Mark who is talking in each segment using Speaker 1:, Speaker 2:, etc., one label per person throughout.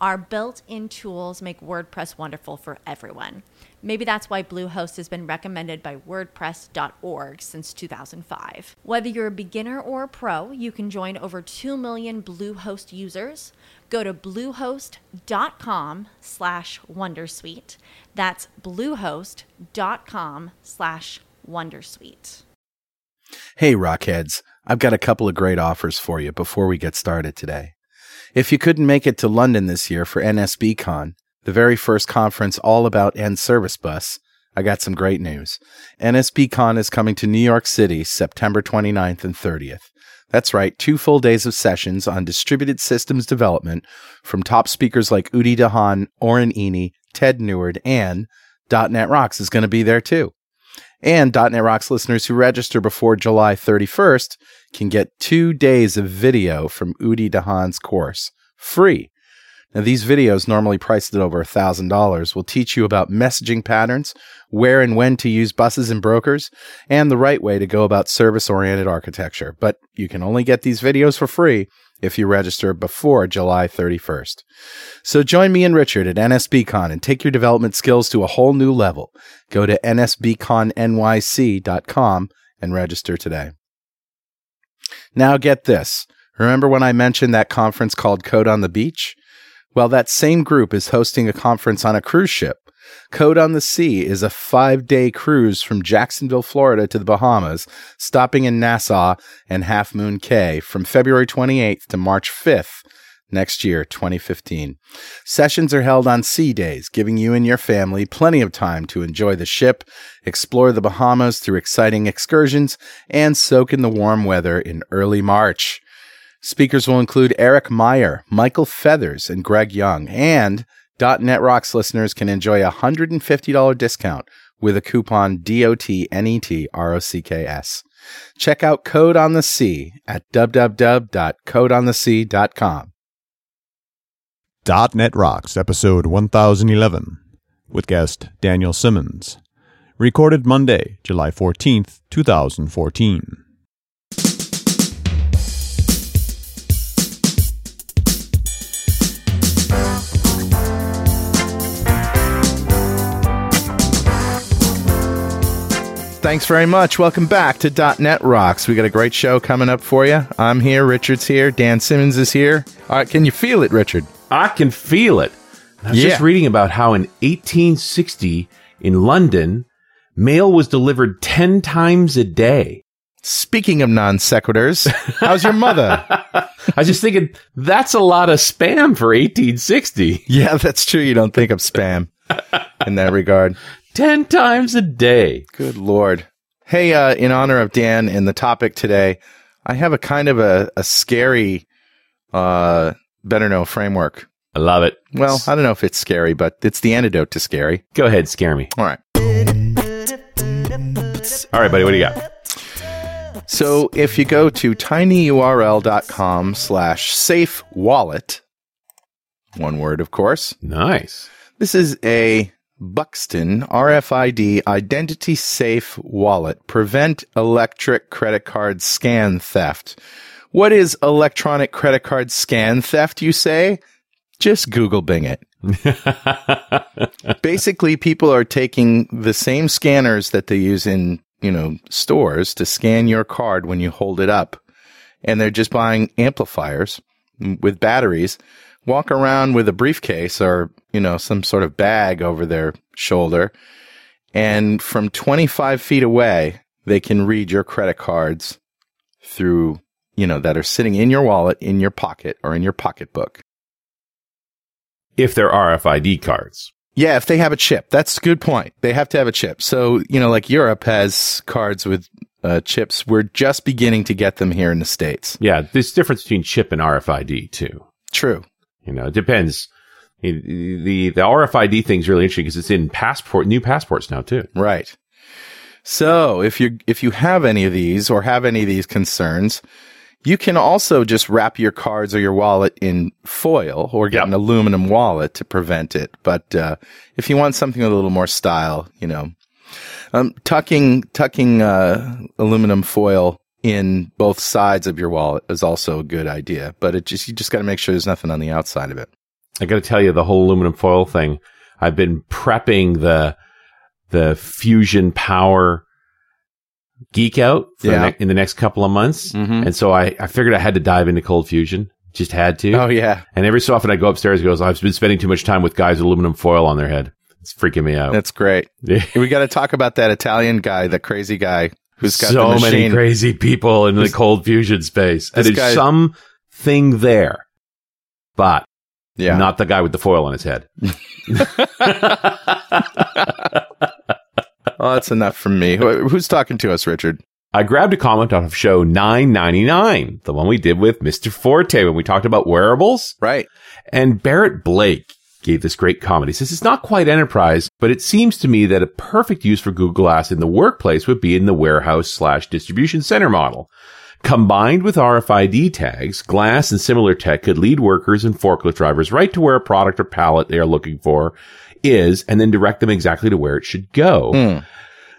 Speaker 1: Our built in tools make WordPress wonderful for everyone. Maybe that's why Bluehost has been recommended by WordPress.org since 2005. Whether you're a beginner or a pro, you can join over 2 million Bluehost users. Go to bluehost.com slash Wondersuite. That's bluehost.com slash Wondersuite.
Speaker 2: Hey, Rockheads, I've got a couple of great offers for you before we get started today. If you couldn't make it to London this year for NSBCon, the very first conference all about NServiceBus, I got some great news. NSBCon is coming to New York City September 29th and 30th. That's right, two full days of sessions on distributed systems development from top speakers like Udi Dahan, Oren Eini, Ted Neward, and .NET Rocks is going to be there too. And .NET Rocks listeners who register before July 31st can get two days of video from Udi Dahan's course, free. Now, these videos, normally priced at over $1,000, will teach you about messaging patterns, where and when to use buses and brokers, and the right way to go about service oriented architecture. But you can only get these videos for free if you register before July 31st. So join me and Richard at NSBCon and take your development skills to a whole new level. Go to nsbconnyc.com and register today. Now get this. Remember when I mentioned that conference called Code on the Beach? Well, that same group is hosting a conference on a cruise ship. Code on the Sea is a five day cruise from Jacksonville, Florida to the Bahamas, stopping in Nassau and Half Moon Cay from February 28th to March 5th next year, 2015. Sessions are held on sea days, giving you and your family plenty of time to enjoy the ship, explore the Bahamas through exciting excursions, and soak in the warm weather in early March. Speakers will include Eric Meyer, Michael Feathers, and Greg Young, and .NET Rocks listeners can enjoy a $150 discount with a coupon DOTNETROCKS. Check out Code on the Sea at www.codeonthesea.com.
Speaker 3: .NET Rocks, episode 1011, with guest Daniel Simmons. Recorded Monday, July 14th, 2014.
Speaker 2: Thanks very much. Welcome back to .NET Rocks. We got a great show coming up for you. I'm here. Richard's here. Dan Simmons is here. All right, can you feel it, Richard?
Speaker 4: I can feel it. I was
Speaker 2: Yeah.
Speaker 4: just reading about how in 1860 in London, mail was delivered 10 times a day.
Speaker 2: Speaking of non sequiturs, how's your mother?
Speaker 4: I was just thinking, that's a lot of spam for 1860.
Speaker 2: yeah, that's true. You don't think of spam in that regard.
Speaker 4: 10 times a day.
Speaker 2: Good lord. Hey, uh, in honor of Dan and the topic today, I have a kind of a, a scary, uh, better know framework.
Speaker 4: I love it.
Speaker 2: Well, I don't know if it's scary, but it's the antidote to scary.
Speaker 4: Go ahead, scare me.
Speaker 2: All right.
Speaker 4: All right, buddy, what do you got?
Speaker 2: So if you go to tinyurl.com slash safe wallet, one word, of course,
Speaker 4: Nice.
Speaker 2: this is a Buxton RFID identity safe wallet. Prevent electric credit card scan theft. What is electronic credit card scan theft, you say? Just Google Bing it. Basically, people are taking the same scanners that they use in, you know, stores to scan your card when you hold it up. And they're just buying amplifiers with batteries, walk around with a briefcase or, you know, some sort of bag over their shoulder. And from 25 feet away, they can read your credit cards through, you know, that are sitting in your wallet, in your pocket, or in your pocketbook.
Speaker 4: If they're RFID cards.
Speaker 2: Yeah, if they have a chip. That's a good point. They have to have a chip. So, you know, like Europe has cards with uh, chips. We're just beginning to get them here in the States.
Speaker 4: Yeah, there's difference between chip and RFID too.
Speaker 2: True.
Speaker 4: You know, it depends. The the, the RFID thing's really interesting because it's in passport, new passports now too.
Speaker 2: Right. So if you if you have any of these or have any of these concerns, you can also just wrap your cards or your wallet in foil or get
Speaker 4: Yep.
Speaker 2: an aluminum wallet to prevent it. But uh, if you want something with a little more style, you know, um, tucking tucking uh, aluminum foil in both sides of your wallet is also a good idea. But it just you just got to make sure there's nothing on the outside of it.
Speaker 4: I got to tell you, the whole aluminum foil thing. I've been prepping the the fusion power geek out for the ne- in the next couple of months,
Speaker 2: Mhm.
Speaker 4: and so I, I figured I had to dive into cold fusion. Just had to.
Speaker 2: Oh yeah,
Speaker 4: And every so often I go upstairs and goes, I've been spending too much time with guys with aluminum foil on their head. It's freaking me out.
Speaker 2: that's great.
Speaker 4: Yeah.
Speaker 2: We got to talk about that Italian guy, the crazy guy who's got
Speaker 4: so many crazy people in the cold fusion space. And there's
Speaker 2: guy-
Speaker 4: something there, but
Speaker 2: yeah,
Speaker 4: not the guy with the foil on his head.
Speaker 2: Oh, that's enough from me. Who's talking to us, Richard?
Speaker 4: I grabbed a comment off of show 999, the one we did with Mr. Forte when we talked about wearables.
Speaker 2: Right.
Speaker 4: And Barrett Blake gave this great comment. He says, it's not quite enterprise, but it seems to me that a perfect use for Google Glass in the workplace would be in the warehouse slash distribution center model. Combined with RFID tags, glass and similar tech could lead workers and forklift drivers right to where a product or pallet they are looking for is and then direct them exactly to where it should go.
Speaker 2: Hmm.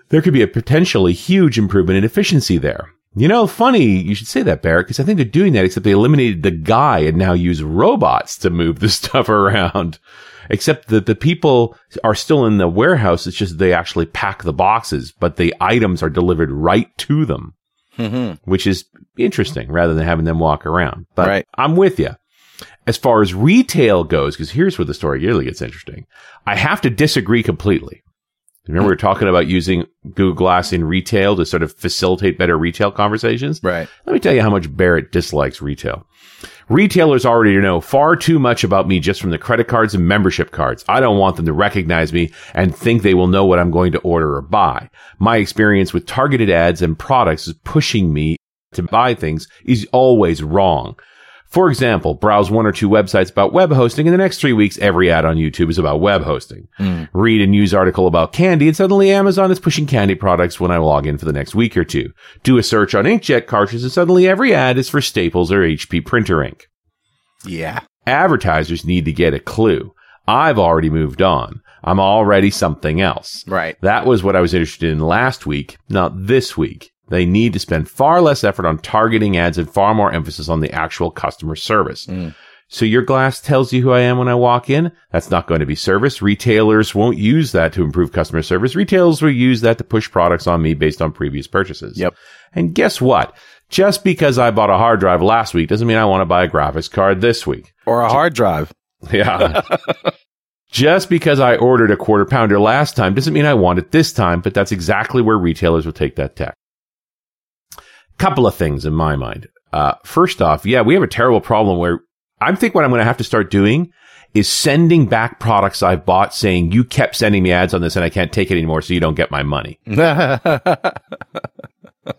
Speaker 4: There could be a potentially huge improvement in efficiency there. You know, funny you should say that, Barrett, because I think they're doing that, except they eliminated the guy and now use robots to move the stuff around. Except that the people are still in the warehouse. It's just they actually pack the boxes, but the items are delivered right to them,
Speaker 2: Mm-hmm.
Speaker 4: which is interesting rather than having them walk around. But
Speaker 2: Right.
Speaker 4: I'm with you. As far as retail goes, because here's where the story really gets interesting. I have to disagree completely. Remember, we were talking about using Google Glass in retail to sort of facilitate better retail conversations.
Speaker 2: Right.
Speaker 4: Let me tell you how much Barrett dislikes retail. Retailers already know far too much about me just from the credit cards and membership cards. I don't want them to recognize me and think they will know what I'm going to order or buy. My experience with targeted ads and products is pushing me to buy things is always wrong. For example, browse one or two websites about web hosting. In the next three weeks, every ad on YouTube is about web hosting. Hmm. Read a news article about candy and suddenly Amazon is pushing candy products when I log in for the next week or two. Do a search on inkjet cartridges and suddenly every ad is for Staples or HP printer ink.
Speaker 2: Yeah.
Speaker 4: Advertisers need to get a clue. I've already moved on. I'm already something else.
Speaker 2: Right.
Speaker 4: That was what I was interested in last week, not this week. They need to spend far less effort on targeting ads and far more emphasis on the actual customer service. Mm. So your glass tells you who I am when I walk in. That's not going to be service. Retailers won't use that to improve customer service. Retailers will use that to push products on me based on previous purchases.
Speaker 2: Yep.
Speaker 4: And guess what? Just because I bought a hard drive last week doesn't mean I want to buy a graphics card this week.
Speaker 2: Or a hard drive.
Speaker 4: Yeah. Just because I ordered a quarter pounder last time doesn't mean I want it this time, but that's exactly where retailers will take that tech. Couple of things in my mind. Uh, first off, yeah, we have a terrible problem where I think what I'm going to have to start doing is sending back products I've bought saying you kept sending me ads on this and I can't take it anymore, so you don't get my money.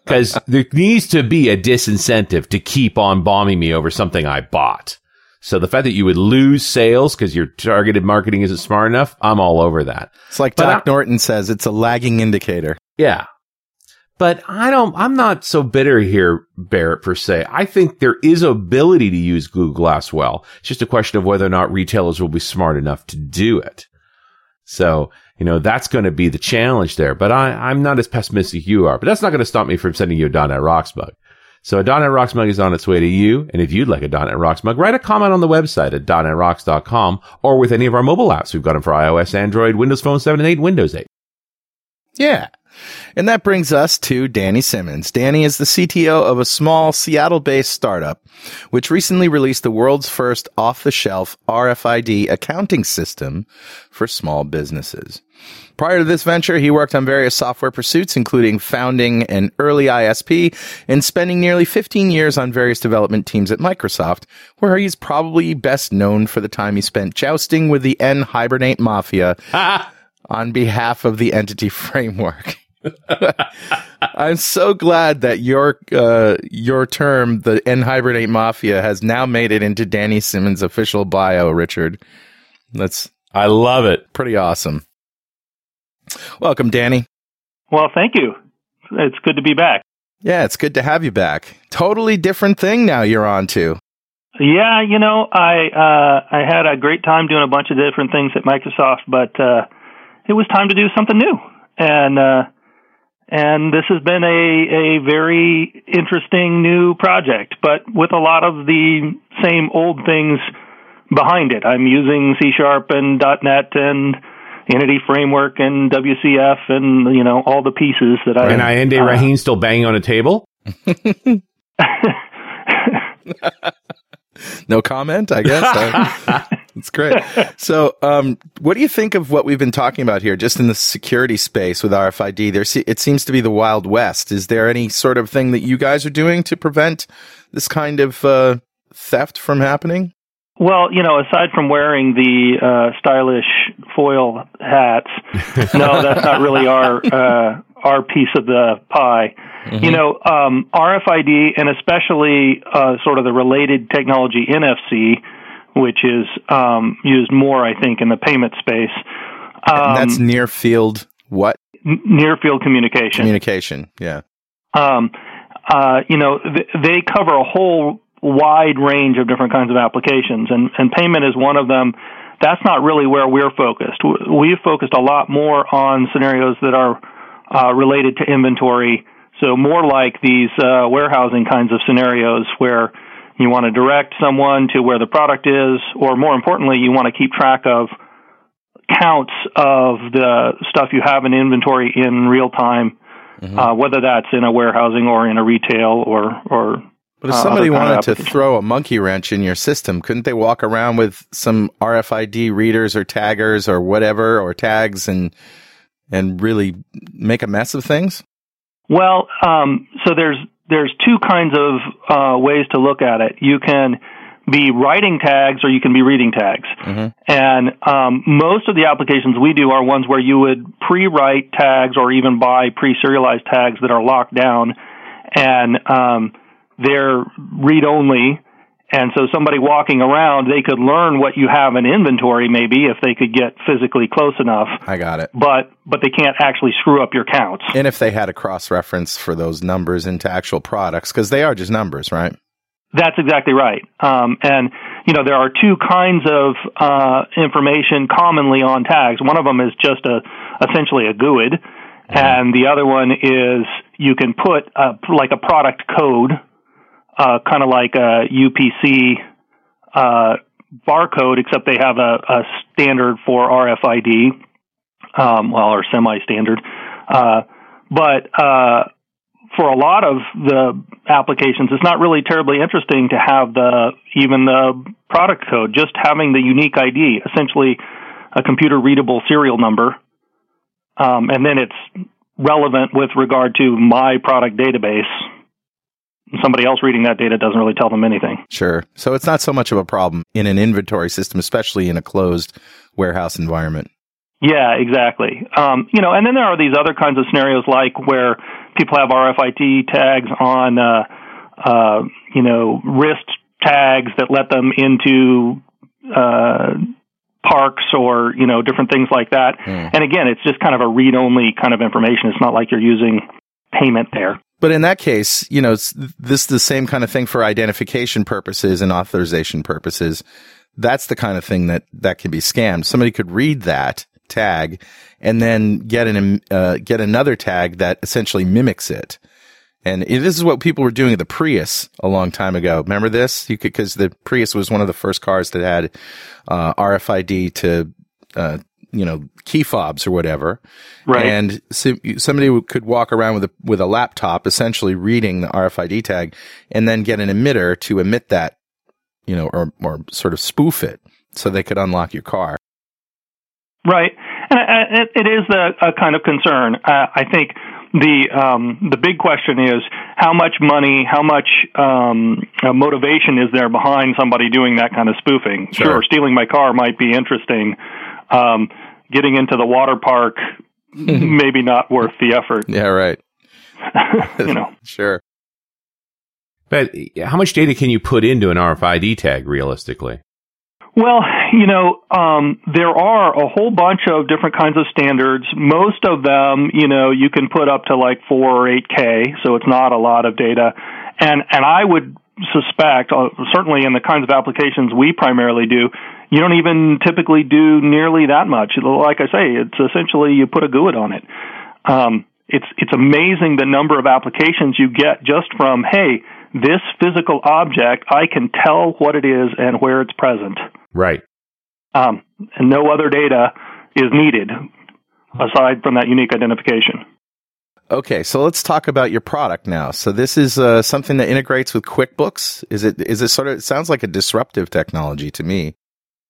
Speaker 4: Because there needs to be a disincentive to keep on bombing me over something I bought. So the fact that you would lose sales because your targeted marketing isn't smart enough, I'm all over that.
Speaker 2: it's like
Speaker 4: But
Speaker 2: Doc
Speaker 4: I-
Speaker 2: Norton says, it's a lagging indicator.
Speaker 4: Yeah. But I don't, I'm not so bitter here, Barrett, per se. I think there is ability to use Google Glass well. It's just a question of whether or not retailers will be smart enough to do it. So, you know, that's going to be the challenge there. But I, I'm not as pessimistic as you are. But that's not going to stop me from sending you a .NET Rocks mug. So a .NET Rocks mug is on its way to you. And if you'd like a .NET Rocks mug, write a comment on the website at .NETRocks.com or with any of our mobile apps. We've got them for iOS, Android, Windows Phone 7 and 8, Windows 8.
Speaker 2: Yeah. And that brings us to Danny Simmons. Danny is the CTO of a small Seattle based startup, which recently released the world's first off the shelf RFID accounting system for small businesses. Prior to this venture, he worked on various software pursuits, including founding an early ISP and spending nearly 15 years on various development teams at Microsoft, where he's probably best known for the time he spent jousting with the NHibernate Mafia on behalf of the entity framework. I'm so glad that your uh, your term, the NHibernate Mafia, has now made it into Danny Simmons' official bio. Richard, that's
Speaker 4: I love it.
Speaker 2: pretty awesome. Welcome, Danny.
Speaker 5: Well, thank you. It's good to be back.
Speaker 2: Yeah, it's good to have you back. Totally different thing now you're on to.
Speaker 5: Yeah, you know, I uh, I had a great time doing a bunch of different things at Microsoft, but uh, it was time to do something new, and uh, and this has been a a very interesting new project, but with a lot of the same old things behind it. I'm using C Sharp and .NET and Entity Framework and WCF and you know all the pieces that I
Speaker 4: And Ayende
Speaker 5: uh,
Speaker 4: Rahien still banging on a table?
Speaker 2: No comment, I guess. That's great. So, um, what do you think of what we've been talking about here, just in the security space with RFID? There, it seems to be the wild west. Is there any sort of thing that you guys are doing to prevent this kind of uh, theft from happening?
Speaker 5: Well, you know, aside from wearing the uh, stylish foil hats, no, that's not really our uh, our piece of the pie. You know, um, RFID and especially uh, sort of the related technology NFC, which is um, used more, I think, in the payment space.
Speaker 2: And
Speaker 5: Um,
Speaker 2: that's near field what
Speaker 5: n- near field communication.
Speaker 2: communication? Yeah.
Speaker 5: um, uh, you know, th- they cover a whole wide range of different kinds of applications, and, and payment is one of them. That's not really where we're focused. We've focused a lot more on scenarios that are uh, related to inventory. So more like these uh, warehousing kinds of scenarios where you want to direct someone to where the product is, or more importantly, you want to keep track of counts of the stuff you have in inventory in real time uh, whether that's in a warehousing or in a retail or or
Speaker 2: But if
Speaker 5: uh,
Speaker 2: somebody wanted to throw a monkey wrench in your system, couldn't they walk around with some RFID readers or taggers or whatever or tags and and really make a mess of things?
Speaker 5: Well, um, so there's there's two kinds of uh, ways to look at it. You can be writing tags or you can be reading tags. And um, most of the applications we do are ones where you would pre-write tags or even buy pre-serialized tags that are locked down, and um, they're read-only. And so somebody walking around, they could learn what you have in inventory maybe if they could get physically close enough,
Speaker 2: I got it.
Speaker 5: but but they can't actually screw up your counts.
Speaker 2: And if they had a cross reference for those numbers into actual products, because they are just numbers, right?
Speaker 5: That's exactly right. Um, and you know there are two kinds of uh, information commonly on tags. One of them is just a essentially a GUID, and the other one is you can put a, like a product code, uh, kind of like a UPC uh, barcode, except they have a, a standard for RFID, um, well, or semi-standard. Uh, but uh, for a lot of the applications, it's not really terribly interesting to have the even the product code. Just having the unique ID, essentially a computer readable serial number, um, and then it's relevant with regard to my product database. Somebody else reading that data doesn't really tell them anything.
Speaker 2: Sure. So it's not so much of a problem in an inventory system, especially in a closed warehouse environment.
Speaker 5: Yeah, exactly. Um, you know, and then there are these other kinds of scenarios like where people have RFID tags on, uh, uh, you know, wrist tags that let them into uh, parks or you know different things like that. And again, it's just kind of a read-only kind of information. It's not like you're using payment there.
Speaker 2: But in that case, you know, it's, this is the same kind of thing for identification purposes and authorization purposes. That's the kind of thing that, that can be scammed. Somebody could read that tag and then get an, uh, get another tag that essentially mimics it. And this is what people were doing at the Prius a long time ago. Remember this? You could, cause the Prius was one of the first cars that had, uh, RFID to, uh, you know, key fobs or whatever.
Speaker 5: Right.
Speaker 2: And so somebody could walk around with a, with a laptop, essentially reading the RFID tag and then get an emitter to emit that, you know, or, or sort of spoof it so they could unlock your car.
Speaker 5: Right. And it, it is a kind of concern. Uh, I think the um, the big question is how much money, how much um, uh, motivation is there behind somebody doing that kind of spoofing?
Speaker 2: Sure.
Speaker 5: Sure, stealing my car might be interesting. Um, getting into the water park, maybe not worth the effort.
Speaker 2: Yeah, right.
Speaker 5: you know.
Speaker 2: Sure.
Speaker 4: But how much data can you put into an RFID tag realistically?
Speaker 5: Well, you know, um, there are a whole bunch of different kinds of standards. Most of them, you know, you can put up to like four or eight K, so it's not a lot of data. And and I would suspect, uh, certainly in the kinds of applications we primarily do, you don't even typically do nearly that much. Like I say, it's essentially you put a GUID on it. Um, it's it's amazing the number of applications you get just from hey, this physical object, I can tell what it is and where it's present.
Speaker 4: Right.
Speaker 5: Um, and no other data is needed aside from that unique identification.
Speaker 2: Okay, so let's talk about your product now. So this is uh, something that integrates with QuickBooks. Is it? Is it sort of? It sounds like a disruptive technology to me.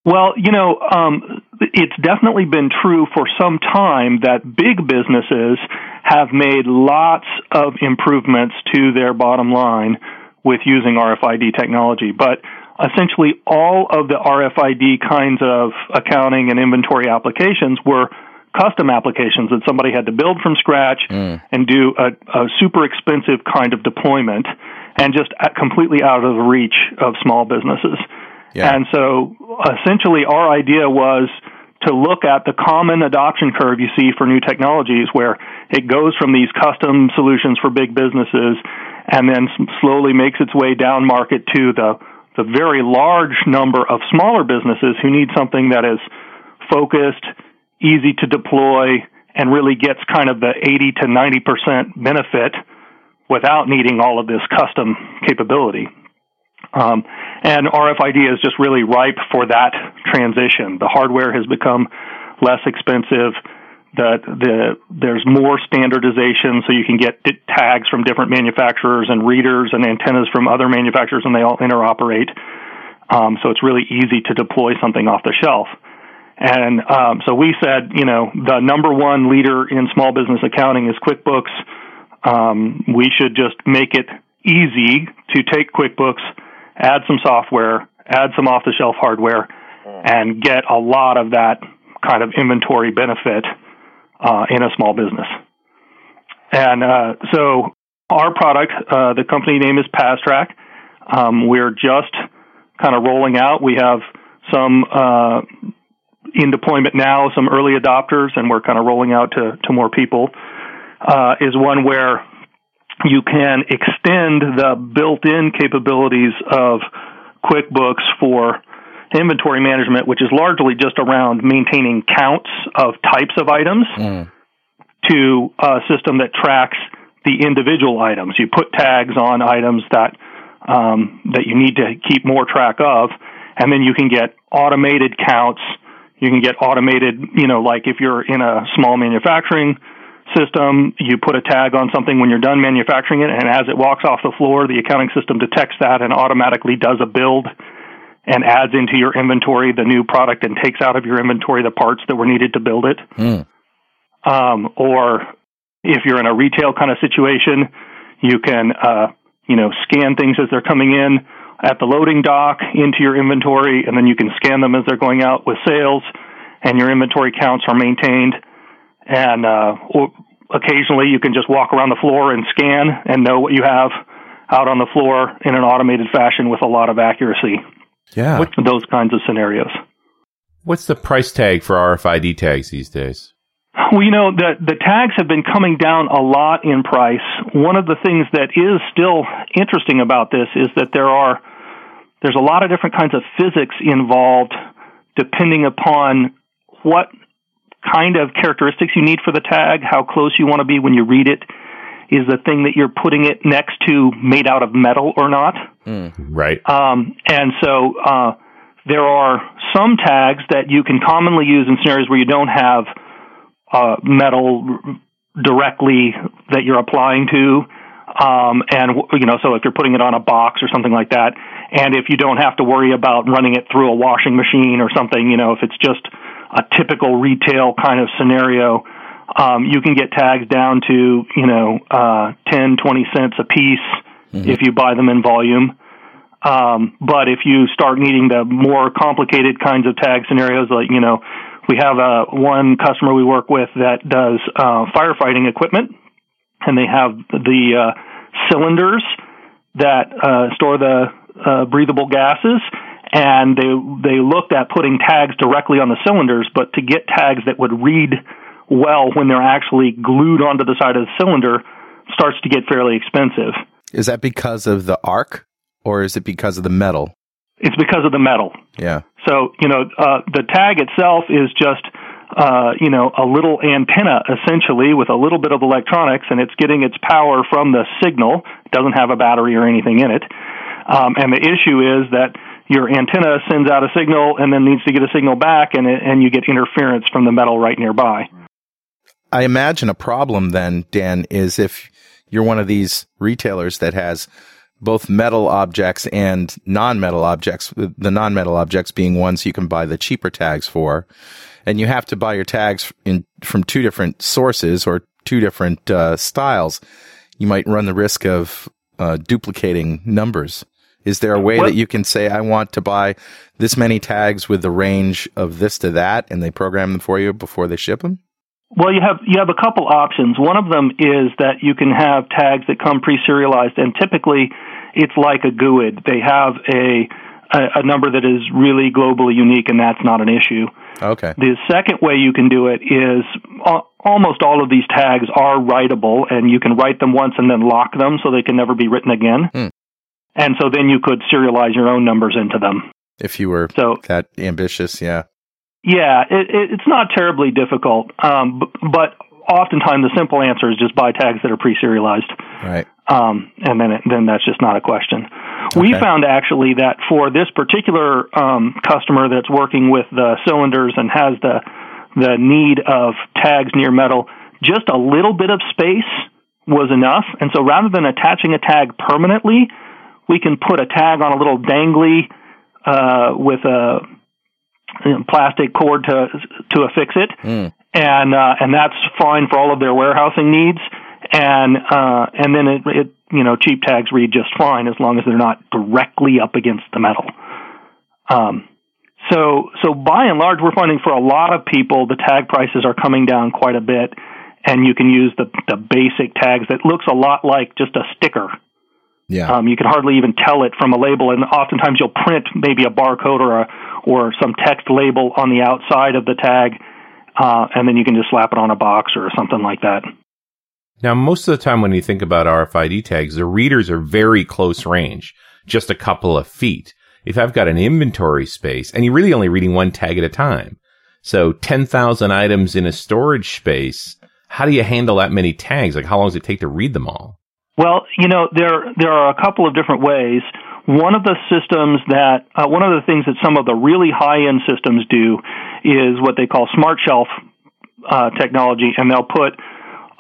Speaker 5: Well, you know, um, it's definitely been true for some time that big businesses have made lots of improvements to their bottom line with using RFID technology. But essentially all of the RFID kinds of accounting and inventory applications were custom applications that somebody had to build from scratch
Speaker 2: Mm.
Speaker 5: and do a, a super expensive kind of deployment and just completely out of the reach of small businesses.
Speaker 2: Yeah.
Speaker 5: And so essentially our idea was to look at the common adoption curve you see for new technologies where it goes from these custom solutions for big businesses and then slowly makes its way down market to the the very large number of smaller businesses who need something that is focused, easy to deploy, and really gets kind of the 80 to 90% benefit without needing all of this custom capability. Um, and RFID is just really ripe for that transition. The hardware has become less expensive. That the there's more standardization, so you can get tags from different manufacturers and readers and antennas from other manufacturers, and they all interoperate. Um, so it's really easy to deploy something off the shelf. And um, so we said, you know, the number one leader in small business accounting is QuickBooks. Um, we should just make it easy to take QuickBooks, add some software, add some off the shelf hardware, and get a lot of that kind of inventory benefit uh, in a small business. And uh, so our product, uh, the company name is PasTrack. Um, we're just kind of rolling out. We have some uh, in deployment now, some early adopters, and we're kind of rolling out to, to more people. Uh, is one where you can extend the built-in capabilities of QuickBooks for inventory management, which is largely just around maintaining counts of types of items,
Speaker 2: Mm.
Speaker 5: to a system that tracks the individual items. You put tags on items that um, that you need to keep more track of, and then you can get automated counts. You can get automated, you know, like if you're in a small manufacturing system, you put a tag on something when you're done manufacturing it, and as it walks off the floor, the accounting system detects that and automatically does a build and adds into your inventory the new product and takes out of your inventory the parts that were needed to build it.
Speaker 2: Mm.
Speaker 5: Um, or if you're in a retail kind of situation, you can, uh, you know, scan things as they're coming in at the loading dock into your inventory, and then you can scan them as they're going out with sales, and your inventory counts are maintained. And uh, occasionally, you can just walk around the floor and scan and know what you have out on the floor in an automated fashion with a lot of accuracy.
Speaker 2: Yeah.
Speaker 4: What-
Speaker 5: Those kinds of scenarios.
Speaker 4: What's the price tag for RFID tags these days?
Speaker 5: Well, you know, the, the tags have been coming down a lot in price. One of the things that is still interesting about this is that there are, there's a lot of different kinds of physics involved depending upon what kind of characteristics you need for the tag, how close you want to be when you read it. Is the thing that you're putting it next to made out of metal or not?
Speaker 4: Right.
Speaker 5: Um, and so, uh, there are some tags that you can commonly use in scenarios where you don't have uh, metal directly that you're applying to. Um, and you know, so if you're putting it on a box or something like that, and if you don't have to worry about running it through a washing machine or something, you know, if it's just a typical retail kind of scenario, um, you can get tags down to you know uh, 10, 20 cents a piece mm-hmm. if you buy them in volume. Um, but if you start needing the more complicated kinds of tag scenarios, like you know, we have a uh, one customer we work with that does uh, firefighting equipment, and they have the uh, cylinders that uh, store the uh, breathable gases. And they they looked at putting tags directly on the cylinders, but to get tags that would read well when they're actually glued onto the side of the cylinder starts to get fairly expensive.
Speaker 2: Is that because of the arc, or is it because of the metal?
Speaker 5: It's because of the metal.
Speaker 2: Yeah.
Speaker 5: So you know, uh, the tag itself is just uh, you know, a little antenna essentially with a little bit of electronics, and it's getting its power from the signal. It doesn't have a battery or anything in it. Um, and the issue is that your antenna sends out a signal and then needs to get a signal back, and it, and you get interference from the metal right nearby.
Speaker 2: I imagine a problem then, Dan, is if you're one of these retailers that has both metal objects and non-metal objects, the non-metal objects being ones you can buy the cheaper tags for and you have to buy your tags in from two different sources or two different uh, styles, you might run the risk of uh, duplicating numbers. Is there a way that you can say, I want to buy this many tags with the range of this to that, and they program them for you before they ship them?
Speaker 5: Well, you have you have a couple options. One of them is that you can have tags that come pre-serialized, and typically it's like a GUID. They have a a, a number that is really globally unique, and that's not an issue.
Speaker 2: Okay.
Speaker 5: The second way you can do it is almost all of these tags are writable, and you can write them once and then lock them so they can never be written again.
Speaker 2: Hmm.
Speaker 5: And so then you could serialize your own numbers into them.
Speaker 2: If you were so, that ambitious, yeah.
Speaker 5: Yeah, it, it, it's not terribly difficult, um, but oftentimes the simple answer is just buy tags that are pre-serialized.
Speaker 2: Right.
Speaker 5: Um, and then it, then that's just not a question. Okay. We found actually that for this particular um, customer that's working with the cylinders and has the the need of tags near metal, just a little bit of space was enough. And so rather than attaching a tag permanently, we can put a tag on a little dangly uh, with a you know, plastic cord to to affix it,
Speaker 2: mm.
Speaker 5: and uh, and that's fine for all of their warehousing needs. And uh, and then it, it you know cheap tags read just fine as long as they're not directly up against the metal. Um, so so by and large, we're finding for a lot of people the tag prices are coming down quite a bit, and you can use the the basic tags that looks a lot like just a sticker.
Speaker 2: Yeah.
Speaker 5: Um, you can hardly even tell it from a label, and oftentimes you'll print maybe a barcode or a or some text label on the outside of the tag, uh, and then you can just slap it on a box or something like that.
Speaker 4: Now, most of the time when you think about RFID tags, the readers are very close range, just a couple of feet. If I've got an inventory space and you're really only reading one tag at a time, so 10,000 items in a storage space, how do you handle that many tags? Like how long does it take to read them all?
Speaker 5: Well, you know, there there are a couple of different ways. One of the systems that uh, one of the things that some of the really high end systems do is what they call smart shelf uh, technology, and they'll put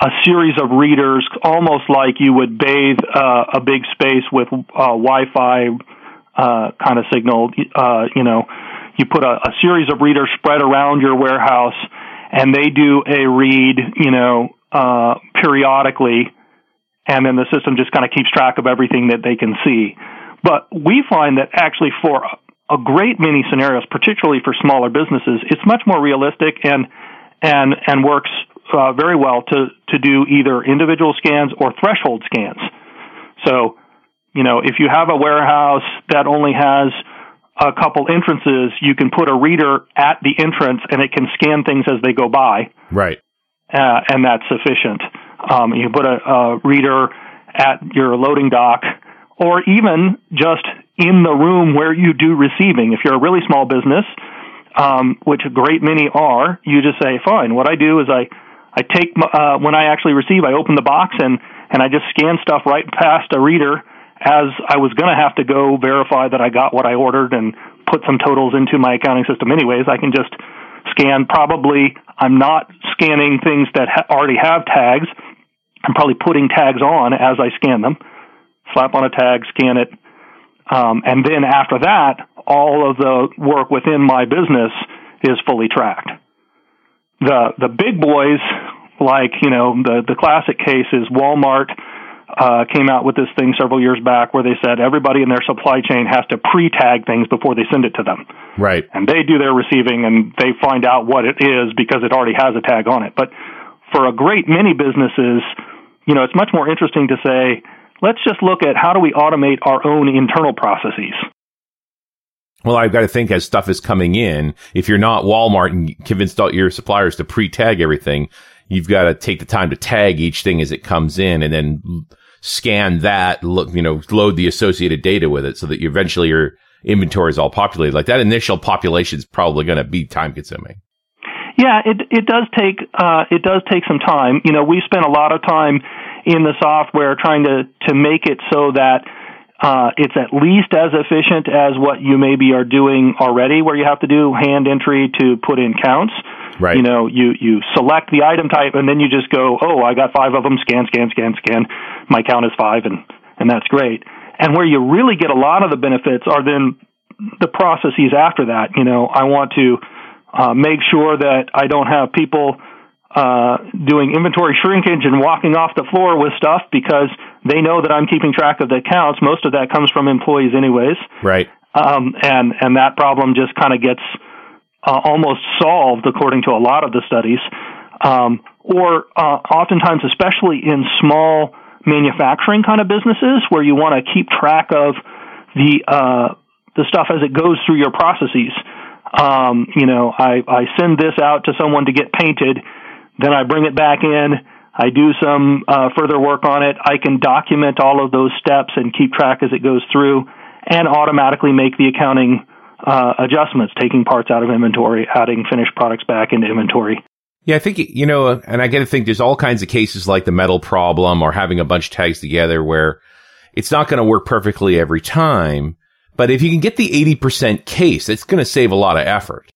Speaker 5: a series of readers, almost like you would bathe uh, a big space with uh, Wi-Fi uh, kind of signal. Uh, you know, you put a, a series of readers spread around your warehouse, and they do a read. You know, periodically, and then the system just kind of keeps track of everything that they can see. But we find that actually for a great many scenarios, particularly for smaller businesses, it's much more realistic and and and works uh, very well to to do either individual scans or threshold scans. So, you know, if you have a warehouse that only has a couple entrances, you can put a reader at the entrance and it can scan things as they go by.
Speaker 4: Right.
Speaker 5: Uh, and that's sufficient. Um, you put a, a reader at your loading dock or even just in the room where you do receiving. If you're a really small business, um, which a great many are, you just say, fine, what I do is I I take uh, when I actually receive, I open the box and and I just scan stuff right past a reader as I was going to have to go verify that I got what I ordered and put some totals into my accounting system anyways. I can just scan probably I'm not scanning things that ha- already have tags. I'm probably putting tags on as I scan them. Slap on a tag, scan it, um, and then after that, all of the work within my business is fully tracked. The the big boys, like you know, the the classic case is Walmart uh, came out with this thing several years back where they said everybody in their supply chain has to pre-tag things before they send it to them.
Speaker 4: Right.
Speaker 5: And they do their receiving and they find out what it is because it already has a tag on it. But for a great many businesses, you know, it's much more interesting to say, let's just look at how do we automate our own internal processes.
Speaker 4: Well, I've got to think as stuff is coming in, if you're not Walmart and convinced all your suppliers to pre-tag everything, you've got to take the time to tag each thing as it comes in and then scan that, look, you know, load the associated data with it so that you eventually your inventory is all populated. Like that initial population is probably going to be time consuming.
Speaker 5: Yeah, it it does take uh, it does take some time. You know, we spent a lot of time in the software trying to to make it so that uh, it's at least as efficient as what you maybe are doing already, where you have to do hand entry to put in counts.
Speaker 4: Right.
Speaker 5: You know, you you select the item type and then you just go, oh, I got five of them. Scan, scan, scan, scan. My count is five, and and that's great. And where you really get a lot of the benefits are then the processes after that. You know, I want to uh, make sure that I don't have people uh, doing inventory shrinkage and walking off the floor with stuff because they know that I'm keeping track of the accounts. Most of that comes from employees, anyways.
Speaker 4: Right.
Speaker 5: Um, and and that problem just kind of gets uh, almost solved according to a lot of the studies. Um, or uh, oftentimes, especially in small manufacturing kind of businesses, where you want to keep track of the uh, the stuff as it goes through your processes. Um, you know, I, I send this out to someone to get painted, then I bring it back in. I do some uh, further work on it. I can document all of those steps and keep track as it goes through, and automatically make the accounting uh, adjustments, taking parts out of inventory, adding finished products back into inventory.
Speaker 4: Yeah, I think, you know, and I get to think there's all kinds of cases like the metal problem or having a bunch of tags together where it's not going to work perfectly every time. But if you can get the 80% case, it's going to save a lot of effort.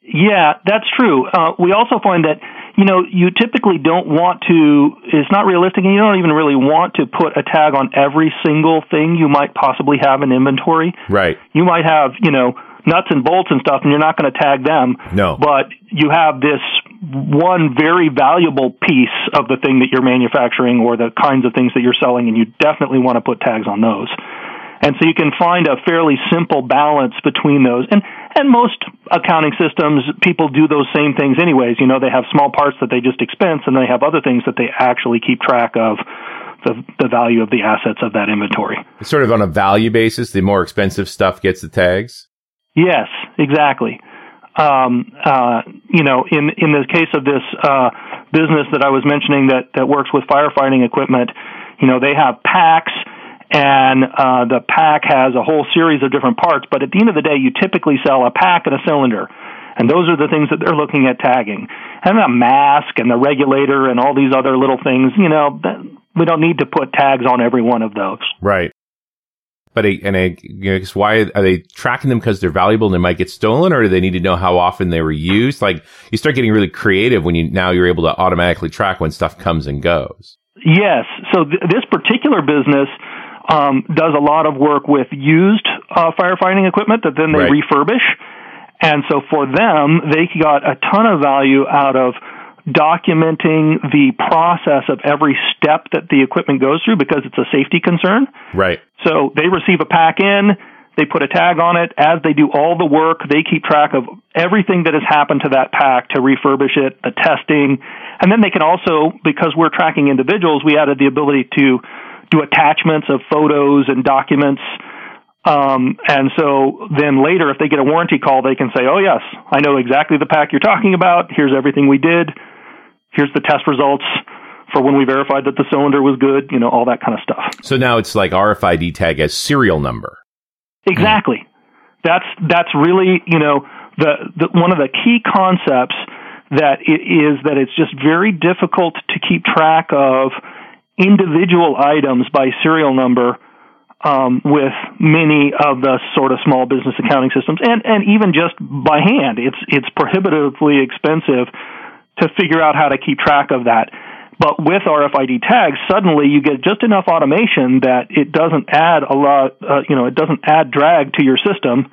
Speaker 5: Yeah, that's true. Uh, we also find that, you know, you typically don't want to, it's not realistic and you don't even really want to put a tag on every single thing you might possibly have in inventory.
Speaker 4: Right.
Speaker 5: You might have, you know, nuts and bolts and stuff and you're not going to tag them.
Speaker 4: No.
Speaker 5: But you have this one very valuable piece of the thing that you're manufacturing or the kinds of things that you're selling and you definitely want to put tags on those. And so you can find a fairly simple balance between those. And and most accounting systems, people do those same things anyways. You know, they have small parts that they just expense, and they have other things that they actually keep track of the the value of the assets of that inventory.
Speaker 4: It's sort of on a value basis. The more expensive stuff gets the tags.
Speaker 5: Yes, exactly. Um, uh, you know, in in the case of this uh, business that I was mentioning that that works with firefighting equipment, you know, they have packs and uh, the pack has a whole series of different parts. But at the end of the day, you typically sell a pack and a cylinder, and those are the things that they're looking at tagging. And a mask and the regulator and all these other little things, you know, we don't need to put tags on every one of those.
Speaker 4: Right. But and I guess why are they tracking them because they're valuable and they might get stolen, or do they need to know how often they were used? Like you start getting really creative when you now you're able to automatically track when stuff comes and goes.
Speaker 5: Yes. So th- this particular business um, does a lot of work with used uh, firefighting equipment that then they
Speaker 4: Right.
Speaker 5: refurbish. And so for them, they got a ton of value out of documenting the process of every step that the equipment goes through because it's a safety concern.
Speaker 4: Right.
Speaker 5: So they receive a pack in, they put a tag on it. As they do all the work, they keep track of everything that has happened to that pack to refurbish it, the testing. And then they can also, because we're tracking individuals, we added the ability to do attachments of photos and documents. Um, and so then later, if they get a warranty call, they can say, oh, yes, I know exactly the pack you're talking about. Here's everything we did. Here's the test results for when we verified that the cylinder was good, you know, all that kind of stuff.
Speaker 4: So now it's like RFID tag as serial number.
Speaker 5: Exactly. That's that's really you know the, the one of the key concepts that it is that it's just very difficult to keep track of individual items by serial number um, with many of the sort of small business accounting systems, and and even just by hand, it's it's prohibitively expensive to figure out how to keep track of that. But with RFID tags, suddenly you get just enough automation that it doesn't add a lot, uh, you know, it doesn't add drag to your system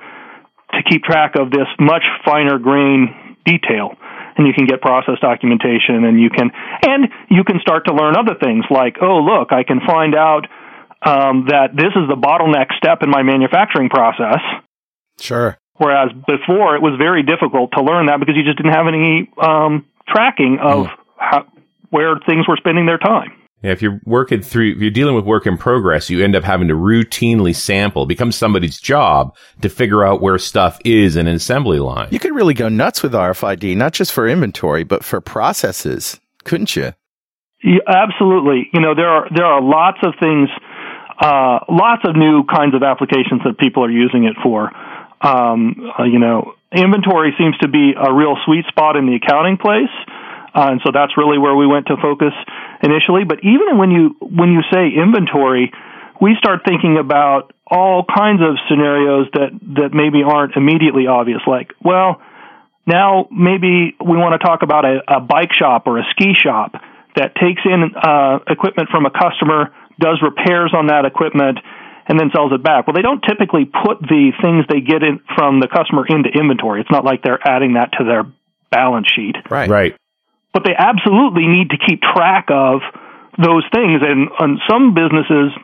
Speaker 5: to keep track of this much finer grain detail. And you can get process documentation and you can, and you can start to learn other things like, oh, look, I can find out um, that this is the bottleneck step in my manufacturing process.
Speaker 2: Sure.
Speaker 5: Whereas before it was very difficult to learn that because you just didn't have any um, tracking of mm. how, where things were spending their time.
Speaker 4: Yeah, if you're working through, if you're dealing with work in progress, you end up having to routinely sample. It becomes somebody's job to figure out where stuff is in an assembly line.
Speaker 2: You could really go nuts with RFID, not just for inventory, but for processes, couldn't you?
Speaker 5: Yeah, absolutely. You know, there are there are lots of things, uh, lots of new kinds of applications that people are using it for. Um, uh, you know, inventory seems to be a real sweet spot in the accounting place. Uh, and so that's really where we went to focus initially. But even when you when you say inventory, we start thinking about all kinds of scenarios that that maybe aren't immediately obvious. Like, well, now maybe we want to talk about a, a bike shop or a ski shop that takes in uh, equipment from a customer, does repairs on that equipment, and then sells it back. Well, they don't typically put the things they get in from the customer into inventory. It's not like they're adding that to their balance sheet.
Speaker 2: Right.
Speaker 4: Right
Speaker 5: but they absolutely need to keep track of those things. And on some businesses,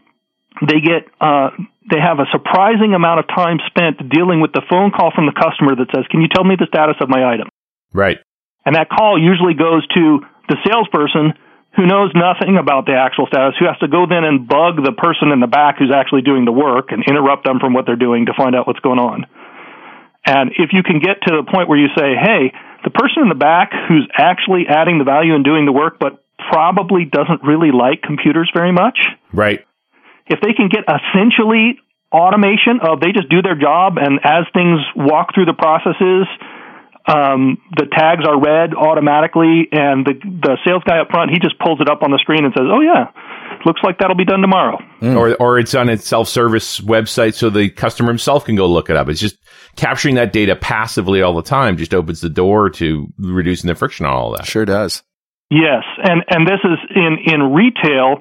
Speaker 5: they get uh, they have a surprising amount of time spent dealing with the phone call from the customer that says, "Can you tell me the status of my item?"
Speaker 4: Right.
Speaker 5: And that call usually goes to the salesperson who knows nothing about the actual status, who has to go then and bug the person in the back who's actually doing the work and interrupt them from what they're doing to find out what's going on. And if you can get to the point where you say, hey, the person in the back who's actually adding the value and doing the work, but probably doesn't really like computers very much.
Speaker 4: Right.
Speaker 5: If they can get essentially automation of they just do their job and as things walk through the processes, um, the tags are read automatically and the the sales guy up front he just pulls it up on the screen and says, "Oh yeah, looks like that'll be done tomorrow."
Speaker 4: Mm. Or or it's on its self service website so the customer himself can go look it up. It's just capturing that data passively all the time just opens the door to reducing the friction on all that.
Speaker 2: Sure does.
Speaker 5: Yes, and and this is in in retail.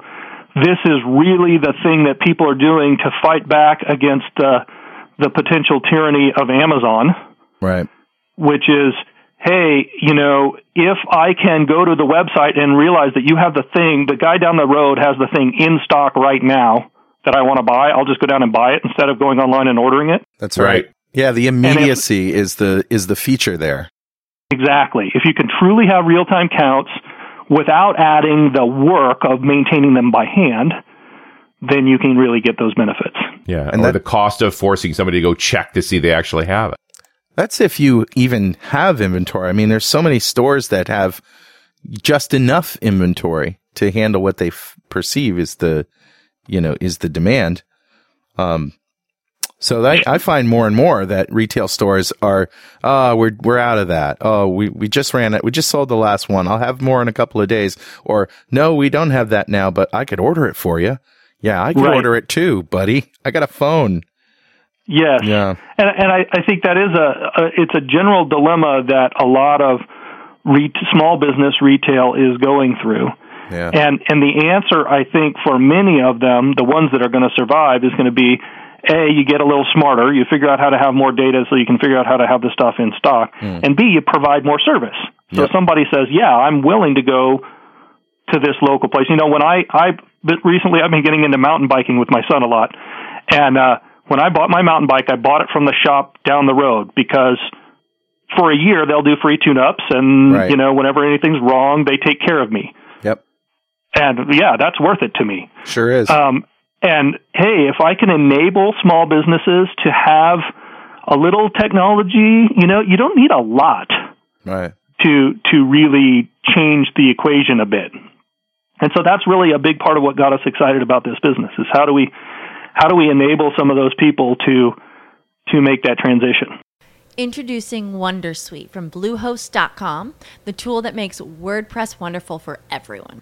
Speaker 5: This is really the thing that people are doing to fight back against uh, the potential tyranny of Amazon.
Speaker 2: Right.
Speaker 5: Which is, hey, you know, if I can go to the website and realize that you have the thing, the guy down the road has the thing in stock right now that I want to buy, I'll just go down and buy it instead of going online and ordering it.
Speaker 2: That's right. Right. Yeah, the immediacy if, is the is the feature there.
Speaker 5: Exactly. If you can truly have real time counts without adding the work of maintaining them by hand, then you can really get those benefits.
Speaker 4: Yeah, and or that, the cost of forcing somebody to go check to see they actually have it.
Speaker 2: That's if you even have inventory. I mean, there's so many stores that have just enough inventory to handle what they f- perceive is the, you know, is the demand. Um, so that, I find more and more that retail stores are, oh, we're, we're out of that. Oh, we, we just ran it. We just sold the last one. I'll have more in a couple of days. Or no, we don't have that now, but I could order it for you. Yeah, I could right. order it too, buddy. I got a phone.
Speaker 5: Yes. Yeah. And, and I, I think that is a, a, it's a general dilemma that a lot of re- small business retail is going through.
Speaker 2: Yeah.
Speaker 5: And, and the answer, I think, for many of them, the ones that are going to survive is going to be, a, you get a little smarter. You figure out how to have more data so you can figure out how to have the stuff in stock. Mm. And B, you provide more service. So yep. somebody says, yeah, I'm willing to go to this local place. You know, when I, I, recently I've been getting into mountain biking with my son a lot. And, uh, when I bought my mountain bike, I bought it from the shop down the road because for a year they'll do free tune ups and, right. you know, whenever anything's wrong, they take care of me.
Speaker 2: Yep.
Speaker 5: And yeah, that's worth it to me.
Speaker 2: Sure is.
Speaker 5: Um, and hey, if I can enable small businesses to have a little technology, you know, you don't need a lot
Speaker 2: right.
Speaker 5: to to really change the equation a bit. And so that's really a big part of what got us excited about this business is how do we how do we enable some of those people to to make that transition?
Speaker 1: Introducing Wondersuite from Bluehost.com, the tool that makes WordPress wonderful for everyone.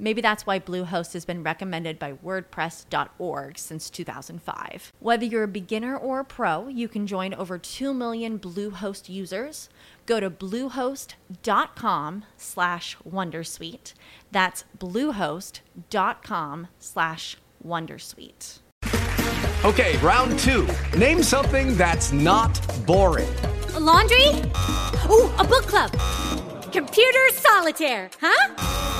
Speaker 1: Maybe that's why Bluehost has been recommended by WordPress.org since 2005. Whether you're a beginner or a pro, you can join over 2 million Bluehost users. Go to bluehost.com slash Wondersuite. That's bluehost.com slash Wondersuite.
Speaker 6: Okay, round two. Name something that's not boring.
Speaker 7: A laundry? Ooh, a book club. Computer solitaire, huh?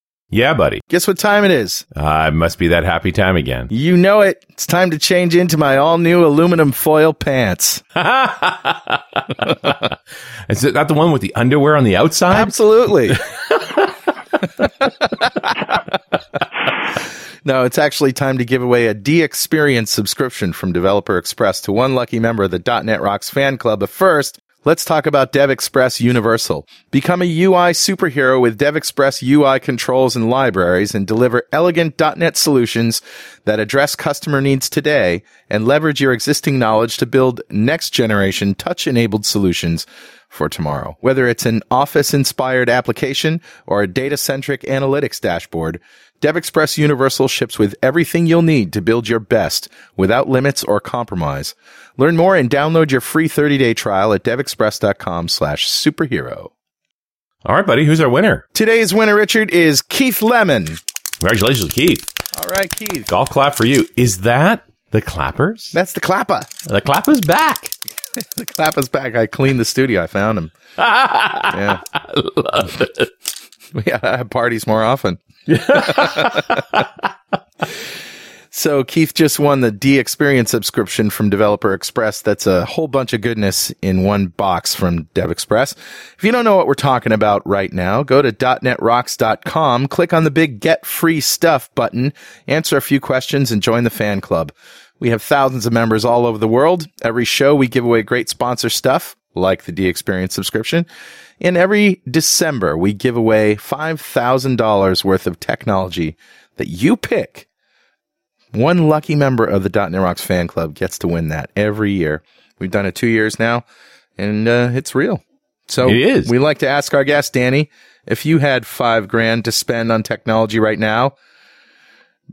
Speaker 4: Yeah, buddy.
Speaker 2: Guess what time it is?
Speaker 4: Uh, it must be that happy time again.
Speaker 2: You know it. It's time to change into my all new aluminum foil pants.
Speaker 4: is it not the one with the underwear on the outside?
Speaker 2: Absolutely. no, it's actually time to give away a DXperience subscription from Developer Express to one lucky member of the .NET Rocks fan club. But first, Let's talk about DevExpress Universal. Become a UI superhero with DevExpress UI controls and libraries and deliver elegant .NET solutions that address customer needs today and leverage your existing knowledge to build next generation touch enabled solutions for tomorrow. Whether it's an office inspired application or a data centric analytics dashboard, DevExpress Universal ships with everything you'll need to build your best without limits or compromise. Learn more and download your free 30-day trial at devexpress.com slash superhero.
Speaker 4: All right, buddy. Who's our winner?
Speaker 2: Today's winner, Richard, is Keith Lemon.
Speaker 4: Congratulations, Keith.
Speaker 2: All right, Keith.
Speaker 4: Golf clap for you. Is that the clappers?
Speaker 2: That's the clapper.
Speaker 4: The clapper's back.
Speaker 2: the clapper's back. I cleaned the studio. I found him. yeah.
Speaker 4: I love it.
Speaker 2: We gotta have parties more often. so Keith just won the DXperience subscription from Developer Express. That's a whole bunch of goodness in one box from DevExpress. If you don't know what we're talking about right now, go to .netrocks.com, click on the big get free stuff button, answer a few questions and join the fan club. We have thousands of members all over the world. Every show we give away great sponsor stuff like the DXperience subscription. In every December, we give away $5,000 worth of technology that you pick. One lucky member of the .NET Rocks fan club gets to win that every year. We've done it two years now, and uh, it's real. So
Speaker 4: it is.
Speaker 2: we like to ask our guest, Danny, if you had five grand to spend on technology right now,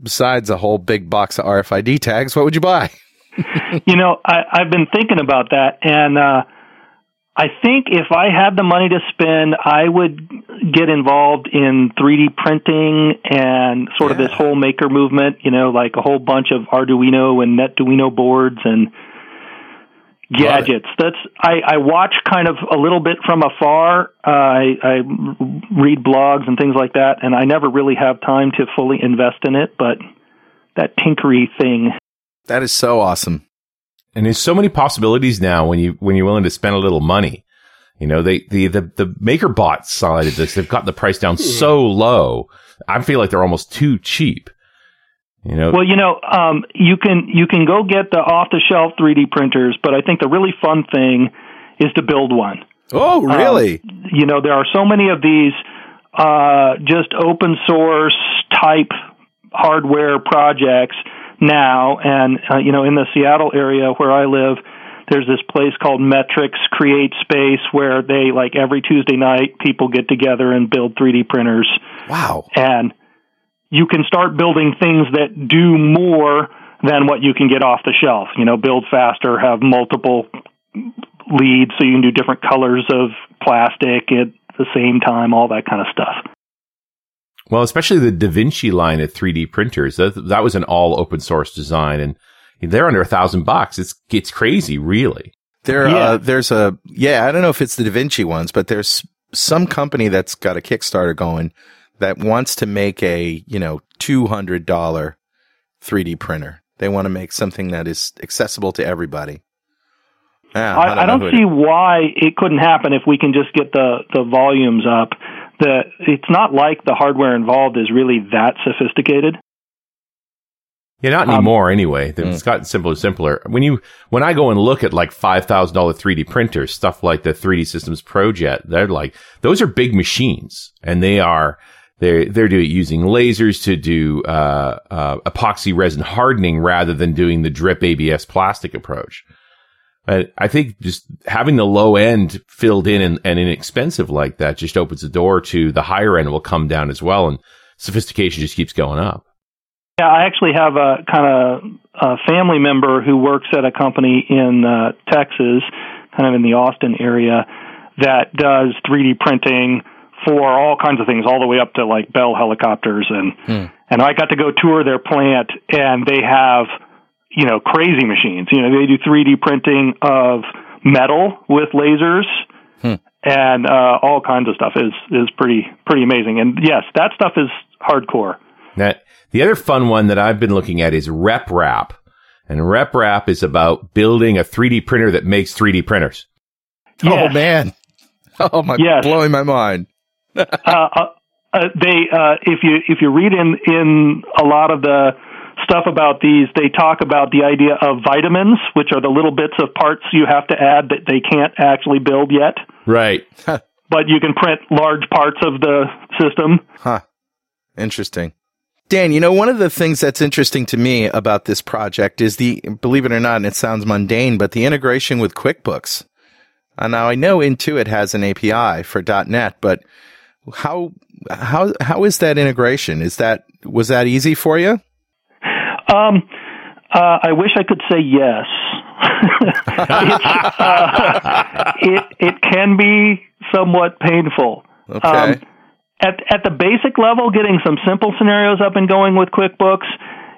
Speaker 2: besides a whole big box of RFID tags, what would you buy?
Speaker 5: you know, I, I've been thinking about that, and uh, I think if I had the money to spend, I would get involved in 3D printing and sort
Speaker 2: Yeah.
Speaker 5: of this whole maker movement, you know, like a whole bunch of Arduino and Netduino boards and gadgets. That's I, I watch kind of a little bit from afar. Uh, I, I read blogs and things like that, and I never really have time to fully invest in it. But that tinkery thing
Speaker 2: That is so awesome.
Speaker 4: And there's so many possibilities now when you when you're willing to spend a little money. You know, they the the the MakerBot side of this, they've got the price down so low. I feel like they're almost too cheap. You know,
Speaker 5: Well, you know, um, you can you can go get the off the shelf 3D printers, but I think the really fun thing is to build one.
Speaker 2: Oh, really?
Speaker 5: You know, there are so many of these uh, just open source type hardware projects now, and uh, you know, in the Seattle area where I live, there's this place called Metrics Create Space where they like every Tuesday night people get together and build 3D printers
Speaker 2: wow.
Speaker 5: and you can start building things that do more than what you can get off the shelf. You know, build faster, have multiple leads so you can do different colors of plastic at the same time, all that kind of stuff.
Speaker 4: Well, especially the Da Vinci line of 3D printers. That, that was an all open source design and they're under a thousand bucks. It's, it's crazy, really.
Speaker 2: There,
Speaker 5: Yeah.
Speaker 2: uh, there's a, yeah, I don't know if it's the Da Vinci ones, but there's some company that's got a Kickstarter going that wants to make a, you know, $200 3D printer. They want to make something that is accessible to everybody. Yeah,
Speaker 5: I, I
Speaker 2: know
Speaker 5: don't
Speaker 2: who it-
Speaker 5: see why it couldn't happen if we can just get the the volumes up. The it's not like the hardware involved is really that sophisticated.
Speaker 4: Yeah, not
Speaker 5: Um,
Speaker 4: anymore anyway. It's gotten simpler and simpler. When you, when I go and look at like $5,000 3D printers, stuff like the 3D Systems ProJet, they're like, those are big machines and they are, they're, they're doing, using lasers to do, uh, uh, epoxy resin hardening rather than doing the drip ABS plastic approach. But I think just having the low end filled in and, and inexpensive like that just opens the door to the higher end will come down as well. And sophistication just keeps going up.
Speaker 5: Yeah, I actually have a kind of a family member who works at a company in uh, Texas, kind of in the Austin area, that does 3D printing for all kinds of things, all the way up to like Bell helicopters, and and I got to go tour their plant, and they have you know crazy machines. You know, they do 3D printing of metal with lasers. And uh, all kinds of stuff is is pretty pretty amazing, and yes, that stuff is hardcore.
Speaker 4: That the other fun one that I've been looking at is RepRap. And RepRap is about building a 3D printer that makes 3D printers.
Speaker 2: Oh man. Oh my,
Speaker 5: Yes.
Speaker 2: blowing my mind.
Speaker 5: uh, uh, uh, they uh, if you if you read in in a lot of the stuff about these, they talk about the idea of vitamins, which are the little bits of parts you have to add that they can't actually build yet,
Speaker 4: Right.
Speaker 5: but you can print large parts of the system.
Speaker 2: Huh. Interesting. Dan, you know, one of the things that's interesting to me about this project is the, believe it or not, and it sounds mundane, but the integration with QuickBooks. Uh, now I know Intuit has an API for .NET, but how, how, how is that integration? Is that, was that easy for you?
Speaker 5: Um, uh, I wish I could say yes. uh, it it can be somewhat painful.
Speaker 2: Okay.
Speaker 5: Um, at at the basic level, getting some simple scenarios up and going with QuickBooks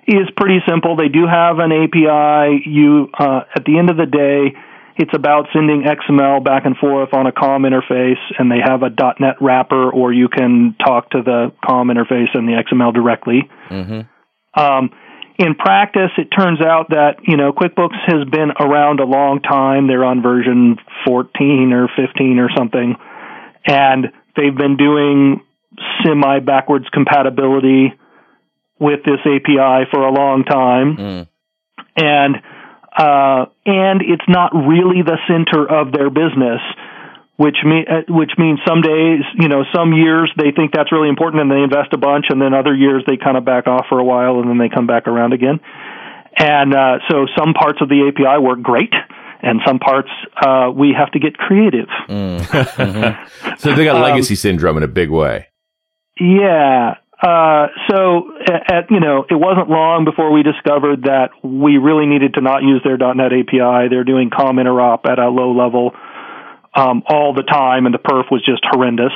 Speaker 5: is pretty simple. They do have an API. You uh, at the end of the day, it's about sending XML back and forth on a COM interface, and they have a .NET wrapper, or you can talk to the COM interface and the XML directly. Um, in practice, it turns out that you know QuickBooks has been around a long time. They're on version 14 or 15 or something, and they've been doing semi backwards compatibility with this API for a long time, and uh, and it's not really the center of their business. Which mean, uh, which means some days, you know, some years they think that's really important and they invest a bunch, and then other years they kind of back off for a while and then they come back around again. And uh, so some parts of the API work great, and some parts uh, we have to get creative.
Speaker 4: So they got
Speaker 5: Um,
Speaker 4: legacy syndrome in a big way.
Speaker 5: Yeah. Uh, so, at, at, you know, it wasn't long before we discovered that we really needed to not use their .NET API. They're doing COM interop at a low level um, all the time, and the perf was just horrendous.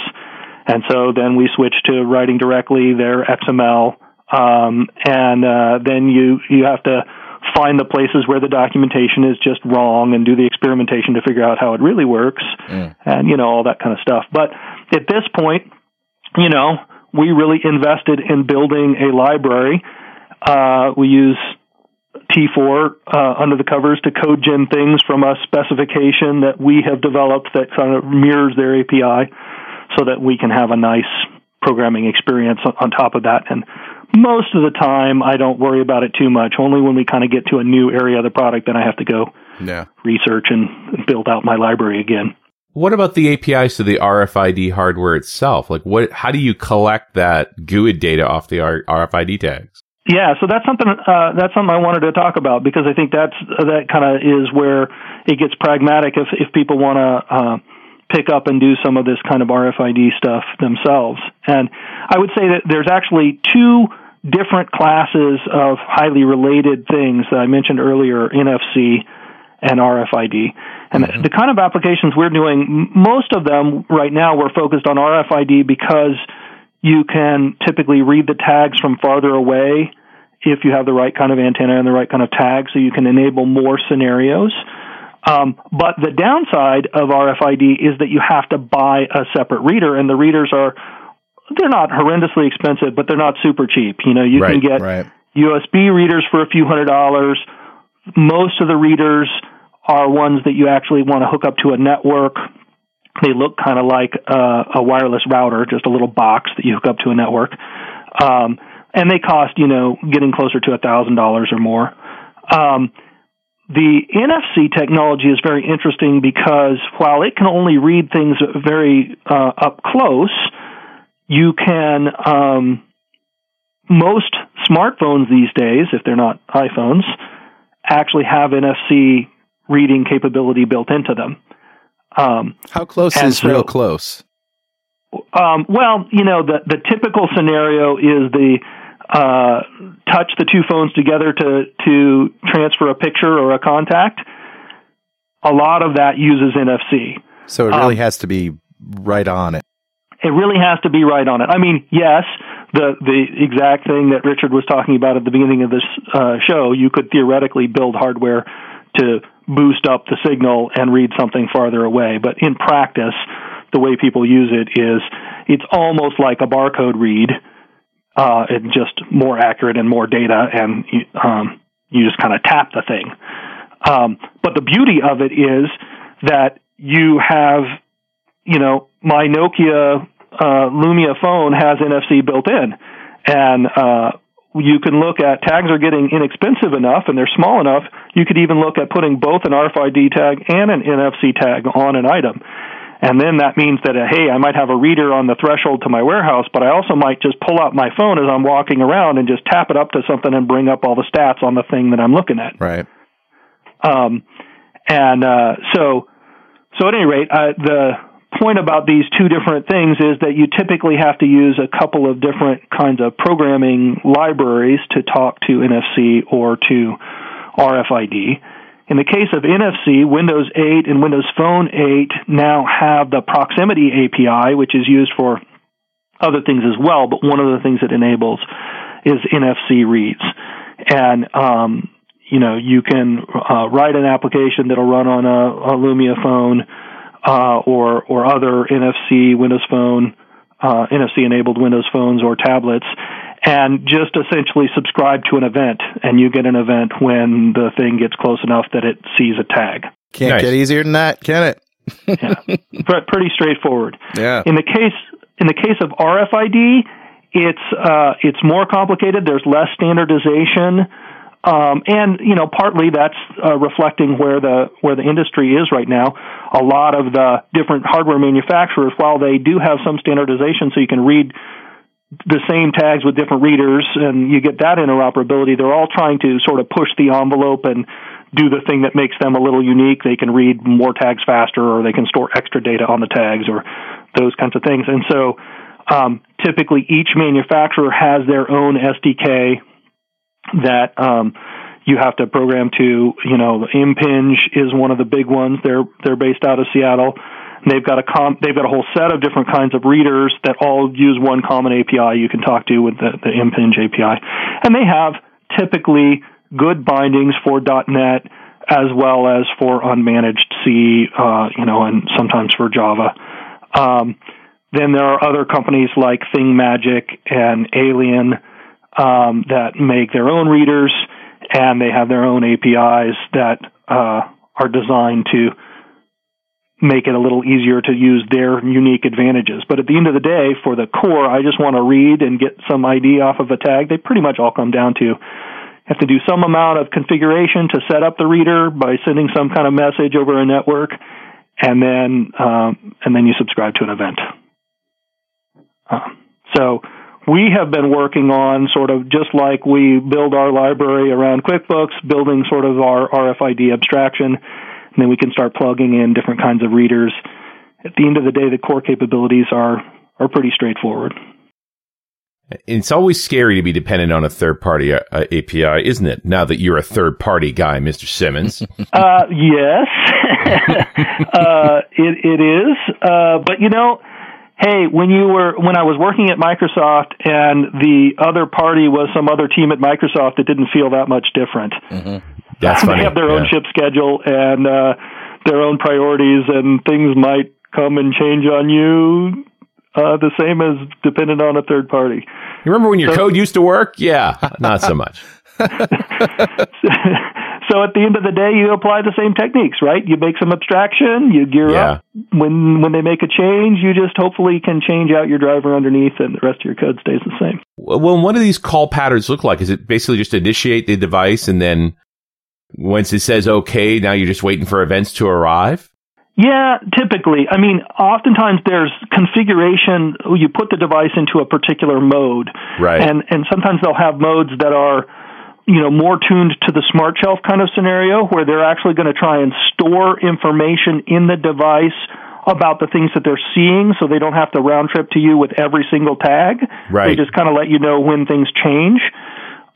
Speaker 5: And so then we switched to writing directly their XML, um, and uh, then you you have to find the places where the documentation is just wrong and do the experimentation to figure out how it really works, and you know all that kind of stuff. But at this point, you know, we really invested in building a library. Uh, we use T4 uh, under the covers to code gen things from a specification that we have developed that kind of mirrors their API so that we can have a nice programming experience on, top of that. And most of the time, I don't worry about it too much. Only when we kind of get to a new area of the product, then I have to go
Speaker 2: Yeah.
Speaker 5: research and build out my library again.
Speaker 4: What about the APIs to the RFID hardware itself? Like what, how do you collect that GUID data off the R- RFID tags?
Speaker 5: Yeah, so that's something uh, that's something I wanted to talk about because I think that's that kind of is where it gets pragmatic if if people want to uh, pick up and do some of this kind of RFID stuff themselves. And I would say that there's actually two different classes of highly related things that I mentioned earlier: NFC and RFID. And the kind of applications we're doing, most of them right now, we're focused on RFID because You can typically read the tags from farther away if you have the right kind of antenna and the right kind of tag, so you can enable more scenarios. Um, but the downside of RFID is that you have to buy a separate reader, and the readers are they're not horrendously expensive, but they're not super cheap. You know, you
Speaker 4: Right,
Speaker 5: can get
Speaker 2: right.
Speaker 5: USB readers for a few hundred dollars. Most of the readers are ones that you actually want to hook up to a network. They look kind of like uh, a wireless router, just a little box that you hook up to a network. Um, and they cost, you know, getting closer to a thousand dollars or more. Um, the NFC technology is very interesting because while it can only read things very uh, up close, you can um, most smartphones these days, if they're not iPhones, actually have NFC reading capability built into them. Um,
Speaker 2: How close is real close?
Speaker 5: um, well, you know, the the typical scenario is the uh, touch the two phones together to to transfer a picture or a contact. A lot of that uses NFC.
Speaker 2: So it really
Speaker 5: Um,
Speaker 2: has to be right on it.
Speaker 5: It really has to be right on it. I mean, yes, the the exact thing that Richard was talking about at the beginning of this uh, show, you could theoretically build hardware to boost up the signal and read something farther away. But in practice, the way people use it is it's almost like a barcode read, uh, it's just more accurate and more data, and um, you just kind of tap the thing. Um, but the beauty of it is that you have, you know, my Nokia uh, Lumia phone has NFC built in, and uh, you can look at tags are getting inexpensive enough and they're small enough. You could even look at putting both an RFID tag and an NFC tag on an item. And then that means that, uh, hey, I might have a reader on the threshold to my warehouse, but I also might just pull out my phone as I'm walking around and just tap it up to something and bring up all the stats on the thing that I'm looking at.
Speaker 2: Right.
Speaker 5: Um, and uh, so, so at any rate, uh, the point about these two different things is that you typically have to use a couple of different kinds of programming libraries to talk to NFC or to RFID. In the case of NFC, Windows 8 and Windows Phone 8 now have the proximity API, which is used for other things as well, but one of the things it enables is NFC reads. And um, you know, you can uh, write an application that'll run on a, a Lumia phone uh, or or other NFC Windows Phone, uh, NFC enabled Windows phones or tablets, and just essentially subscribe to an event, and you get an event when the thing gets close enough that it sees a tag.
Speaker 2: Can't
Speaker 4: Nice.
Speaker 2: get easier than that, can it?
Speaker 5: Pre- Pretty straightforward.
Speaker 2: Yeah.
Speaker 5: In the case in the case of RFID, it's uh, it's more complicated. There's less standardization, um, and you know partly that's uh, reflecting where the where the industry is right now. A lot of the different hardware manufacturers, while they do have some standardization, so you can read the same tags with different readers and you get that interoperability, they're all trying to sort of push the envelope and do the thing that makes them a little unique. They can read more tags faster or they can store extra data on the tags or those kinds of things. And so um, typically each manufacturer has their own SDK that um, you have to program to. You know, Impinj is one of the big ones. They're they're based out of Seattle. They've got a com- they've got a whole set of different kinds of readers that all use one common API you can talk to with the, the Impinj API, and they have typically good bindings for .NET as well as for unmanaged C, uh, you know, and sometimes for Java. Um, then there are other companies like ThingMagic and Alien um, that make their own readers, and they have their own APIs that uh, are designed to make it a little easier to use their unique advantages. But at the end of the day, for the core, I just want to read and get some ID off of a tag. They pretty much all come down to have to do some amount of configuration to set up the reader by sending some kind of message over a network, and then um, and then you subscribe to an event. Uh, so we have been working on sort of just like we build our library around QuickBooks, building sort of our RFID abstraction, and then we can start plugging in different kinds of readers. At the end of the day, the core capabilities are are pretty straightforward.
Speaker 4: It's always scary to be dependent on a third party uh, uh, API, isn't it? Now that you're a third party guy, Mr. Simmons.
Speaker 5: Uh, yes, uh, it, it is. Uh, but you know, hey, when you were when I was working at Microsoft and the other party was some other team at Microsoft, it didn't feel that much different.
Speaker 4: That's
Speaker 5: they have their own ship schedule and uh, their own priorities, and things might come and change on you. Uh, the same as dependent on a third party.
Speaker 4: You remember when your code used to work? Yeah, not so much.
Speaker 5: so at the end of the day, you apply the same techniques, right? You make some abstraction, you gear
Speaker 4: Yeah.
Speaker 5: up. When when they make a change, you just hopefully can change out your driver underneath, and the rest of your code stays the same.
Speaker 4: Well, what do these call patterns look like? Is it basically just initiate the device and then once it says okay, now you're just waiting for events to arrive?
Speaker 5: Yeah, typically. I mean, oftentimes there's configuration. You put the device into a particular mode,
Speaker 4: Right.
Speaker 5: and and sometimes they'll have modes that are, you know, more tuned to the smart shelf kind of scenario, where they're actually going to try and store information in the device about the things that they're seeing, so they don't have to round trip to you with every single tag.
Speaker 4: Right.
Speaker 5: They just kind of let you know when things change.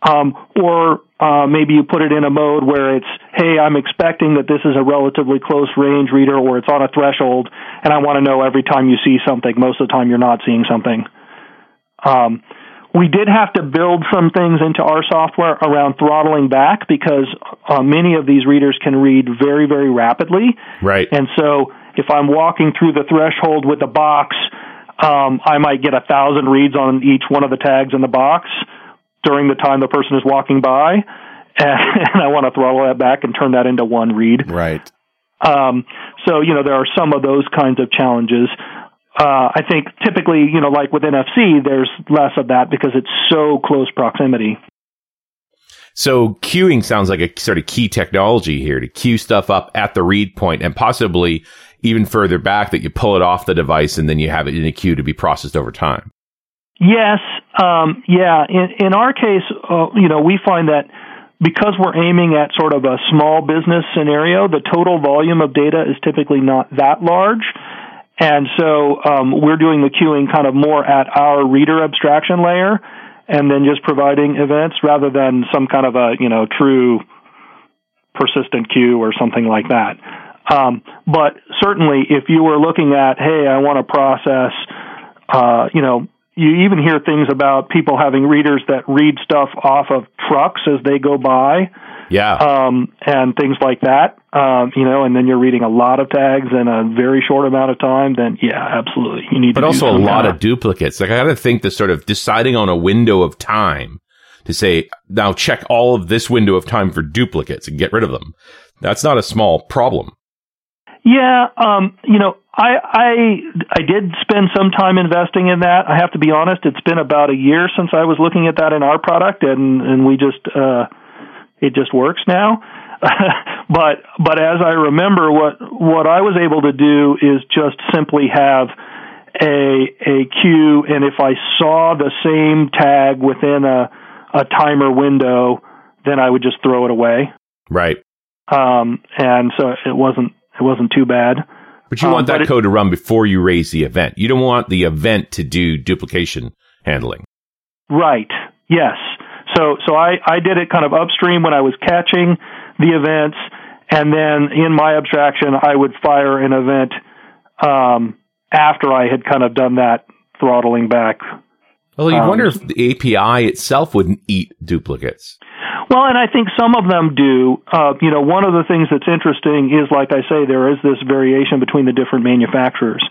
Speaker 5: Um, or uh, maybe you put it in a mode where it's, hey, I'm expecting that this is a relatively close range reader, or it's on a threshold, and I want to know every time you see something. Most of the time, you're not seeing something. Um, we did have to build some things into our software around throttling back because uh, many of these readers can read very, very rapidly.
Speaker 4: Right.
Speaker 5: And so if I'm walking through the threshold with a box, um, I might get a thousand reads on each one of the tags in the box during the time the person is walking by. And I want to throttle that back and turn that into one read.
Speaker 2: Right.
Speaker 5: Um, so, you know, there are some of those kinds of challenges. Uh, I think typically, you know, like with NFC, there's less of that because it's so close proximity.
Speaker 4: So queuing sounds like a sort of key technology here to queue stuff up at the read point and possibly even further back that you pull it off the device and then you have it in a queue to be processed over time.
Speaker 5: Yes, um, yeah. In, in our case, uh, you know, we find that because we're aiming at sort of a small business scenario, the total volume of data is typically not that large. And so um, we're doing the queuing kind of more at our reader abstraction layer and then just providing events rather than some kind of a, you know, true persistent queue or something like that. Um, but certainly, if you were looking at, hey, I want to process, uh, you know, you even hear things about people having readers that read stuff off of trucks as they go by,
Speaker 4: Yeah.
Speaker 5: um, and things like that. Um, you know, and then you're reading a lot of tags in a very short amount of time. Then, yeah, absolutely, you need.
Speaker 4: but
Speaker 5: to do
Speaker 4: also a lot of duplicates. Like I got to think the sort of deciding on a window of time to say, now check all of this window of time for duplicates and get rid of them. That's not a small problem.
Speaker 5: Yeah, um, you know, I I I did spend some time investing in that. I have to be honest; it's been about a year since I was looking at that in our product, and and we just uh, it just works now. but but as I remember, what what I was able to do is just simply have a a queue, and if I saw the same tag within a a timer window, then I would just throw it away.
Speaker 4: Right.
Speaker 5: Um, and so it wasn't it wasn't too bad.
Speaker 4: But you
Speaker 5: Um,
Speaker 4: want that
Speaker 5: but it-
Speaker 4: code to run before you raise the event. You don't want the event to do duplication handling.
Speaker 5: Right. Yes. So so I I did it kind of upstream when I was catching the events, and then in my abstraction I would fire an event um, after I had kind of done that throttling back.
Speaker 4: Well, you
Speaker 5: Um,
Speaker 4: wonder if the API itself wouldn't eat duplicates.
Speaker 5: Well, and I think some of them do. Uh, you know, one of the things that's interesting is, like I say, there is this variation between the different manufacturers,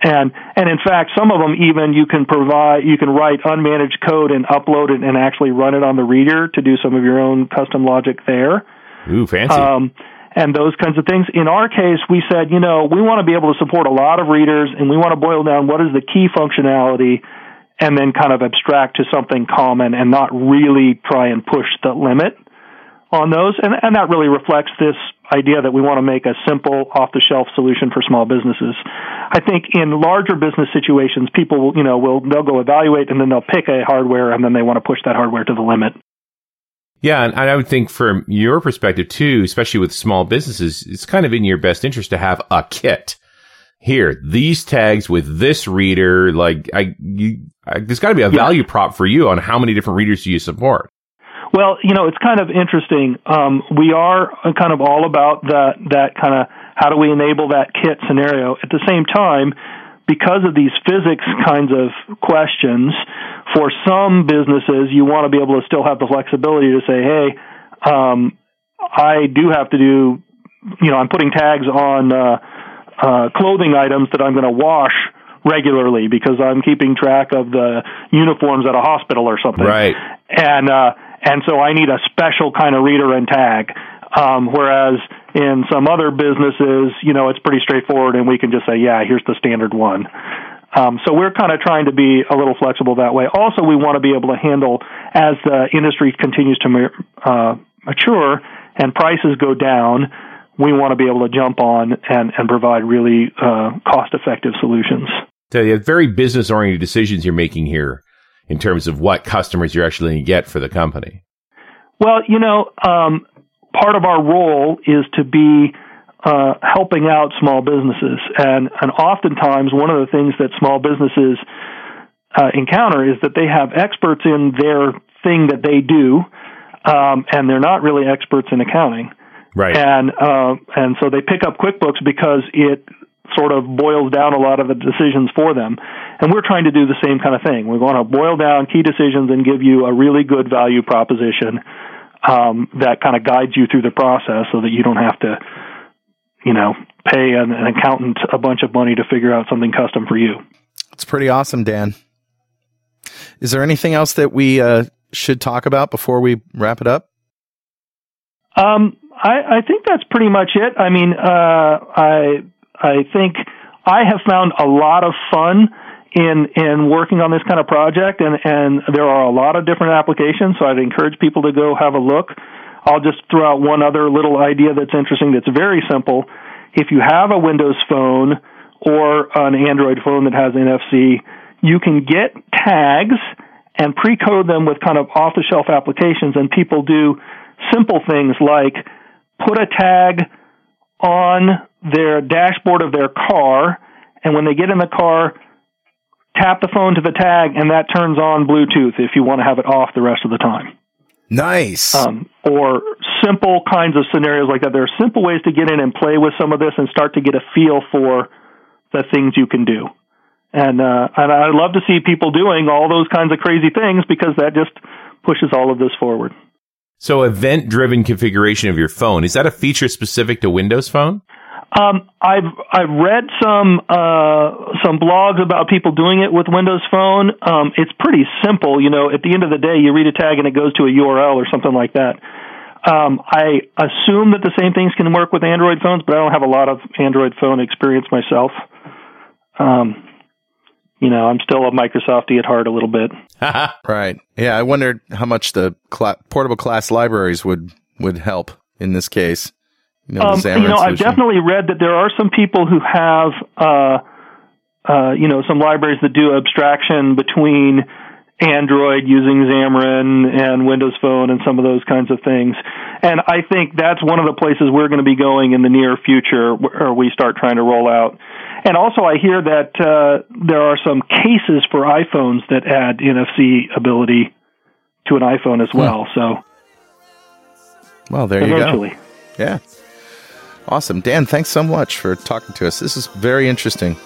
Speaker 5: and and in fact, some of them even you can provide, you can write unmanaged code and upload it and actually run it on the reader to do some of your own custom logic there.
Speaker 4: Ooh, fancy.
Speaker 5: Um, and those kinds of things. In our case, we said, you know, we want to be able to support a lot of readers, and we want to boil down what is the key functionality, and then kind of abstract to something common, and not really try and push the limit on those. And and that really reflects this idea that we want to make a simple, off-the-shelf solution for small businesses. I think in larger business situations, people will, you know, will they'll go evaluate, and then they'll pick a hardware, and then they want to push that hardware to the limit.
Speaker 4: Yeah, and I would think from your perspective too, especially with small businesses, it's kind of in your best interest to have a kit. Here, these tags with this reader, like I, you, there's got to be a
Speaker 5: Yeah.
Speaker 4: value prop for you on how many different readers do you support.
Speaker 5: Well, you know, it's kind of interesting. Um, we are kind of all about that that kind of how do we enable that kit scenario. At the same time, because of these physics kinds of questions, for some businesses, you want to be able to still have the flexibility to say, hey, um, I do have to do, you know, I'm putting tags on uh, uh, clothing items that I'm going to wash regularly because I'm keeping track of the uniforms at a hospital or something.
Speaker 4: Right.
Speaker 5: And uh, and so I need a special kind of reader and tag. Um, whereas in some other businesses, you know, it's pretty straightforward, and we can just say, yeah, here's the standard one. Um, so we're kind of trying to be a little flexible that way. Also, we want to be able to handle as the industry continues to uh, mature and prices go down. We want to be able to jump on and, and provide really uh, cost effective solutions.
Speaker 4: So very business oriented decisions you're making here in terms of what customers you're actually going to get for the company.
Speaker 5: Well, you know, um, part of our role is to be uh, helping out small businesses, and and oftentimes one of the things that small businesses uh, encounter is that they have experts in their thing that they do, um, and they're not really experts in accounting.
Speaker 4: Right.
Speaker 5: And uh, and so they pick up QuickBooks because it sort of boils down a lot of the decisions for them. And we're trying to do the same kind of thing. We want to boil down key decisions and give you a really good value proposition um, that kind of guides you through the process so that you don't have to, you know, pay an, an accountant a bunch of money to figure out something custom for you.
Speaker 2: It's pretty awesome, Dan. Is there anything else that we uh, should talk about before we wrap it up?
Speaker 5: Um, I, I think that's pretty much it. I mean, uh, I I think I have found a lot of fun in in working on this kind of project, and and there are a lot of different applications. So I'd encourage people to go have a look. I'll just throw out one other little idea that's interesting. That's very simple. If you have a Windows phone or an Android phone that has NFC, you can get tags and pre-code them with kind of off-the-shelf applications, and people do simple things like put a tag on their dashboard of their car, and when they get in the car, tap the phone to the tag, and that turns on Bluetooth if you want to have it off the rest of the time.
Speaker 2: Nice.
Speaker 5: Um, or simple kinds of scenarios like that. There are simple ways to get in and play with some of this and start to get a feel for the things you can do. And uh, and I love to see people doing all those kinds of crazy things because that just pushes all of this forward.
Speaker 4: So event driven configuration of your phone, is that a feature specific to Windows Phone?
Speaker 5: Um, I've I've read some uh, some blogs about people doing it with Windows Phone. Um, it's pretty simple. You know, at the end of the day, you read a tag and it goes to a URL or something like that. Um, I assume that the same things can work with Android phones, but I don't have a lot of Android phone experience myself. Um, you know, I'm still a Microsofty at heart a little bit.
Speaker 2: right. Yeah, I wondered how much the cl- portable class libraries would would help in this case.
Speaker 5: You know, um, you know I've definitely read that there are some people who have, uh, uh, you know, some libraries that do abstraction between Android using Xamarin and Windows Phone and some of those kinds of things. And I think that's one of the places we're going to be going in the near future where we start trying to roll out and also, I hear that uh, there are some cases for iPhones that add NFC ability to an iPhone as well. Hmm. So,
Speaker 2: well, there eventually. you go. Yeah, awesome, Dan. Thanks so much for talking to us. This is very interesting.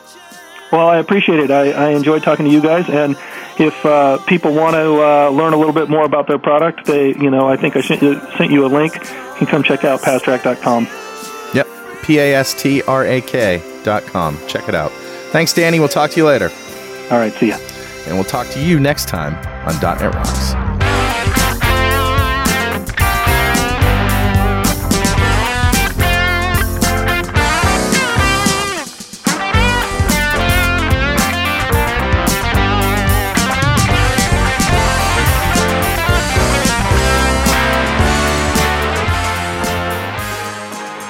Speaker 5: Well, I appreciate it. I, I enjoyed talking to you guys, and if uh, people want to uh, learn a little bit more about their product, they, you know, I think I sent you a link. You can come check out pastrak.com.
Speaker 2: Yep, P A S T R A K com. Check it out. Thanks, Danny. We'll talk to you later.
Speaker 5: All right. See ya.
Speaker 2: And we'll talk to you next time on .NET Rocks.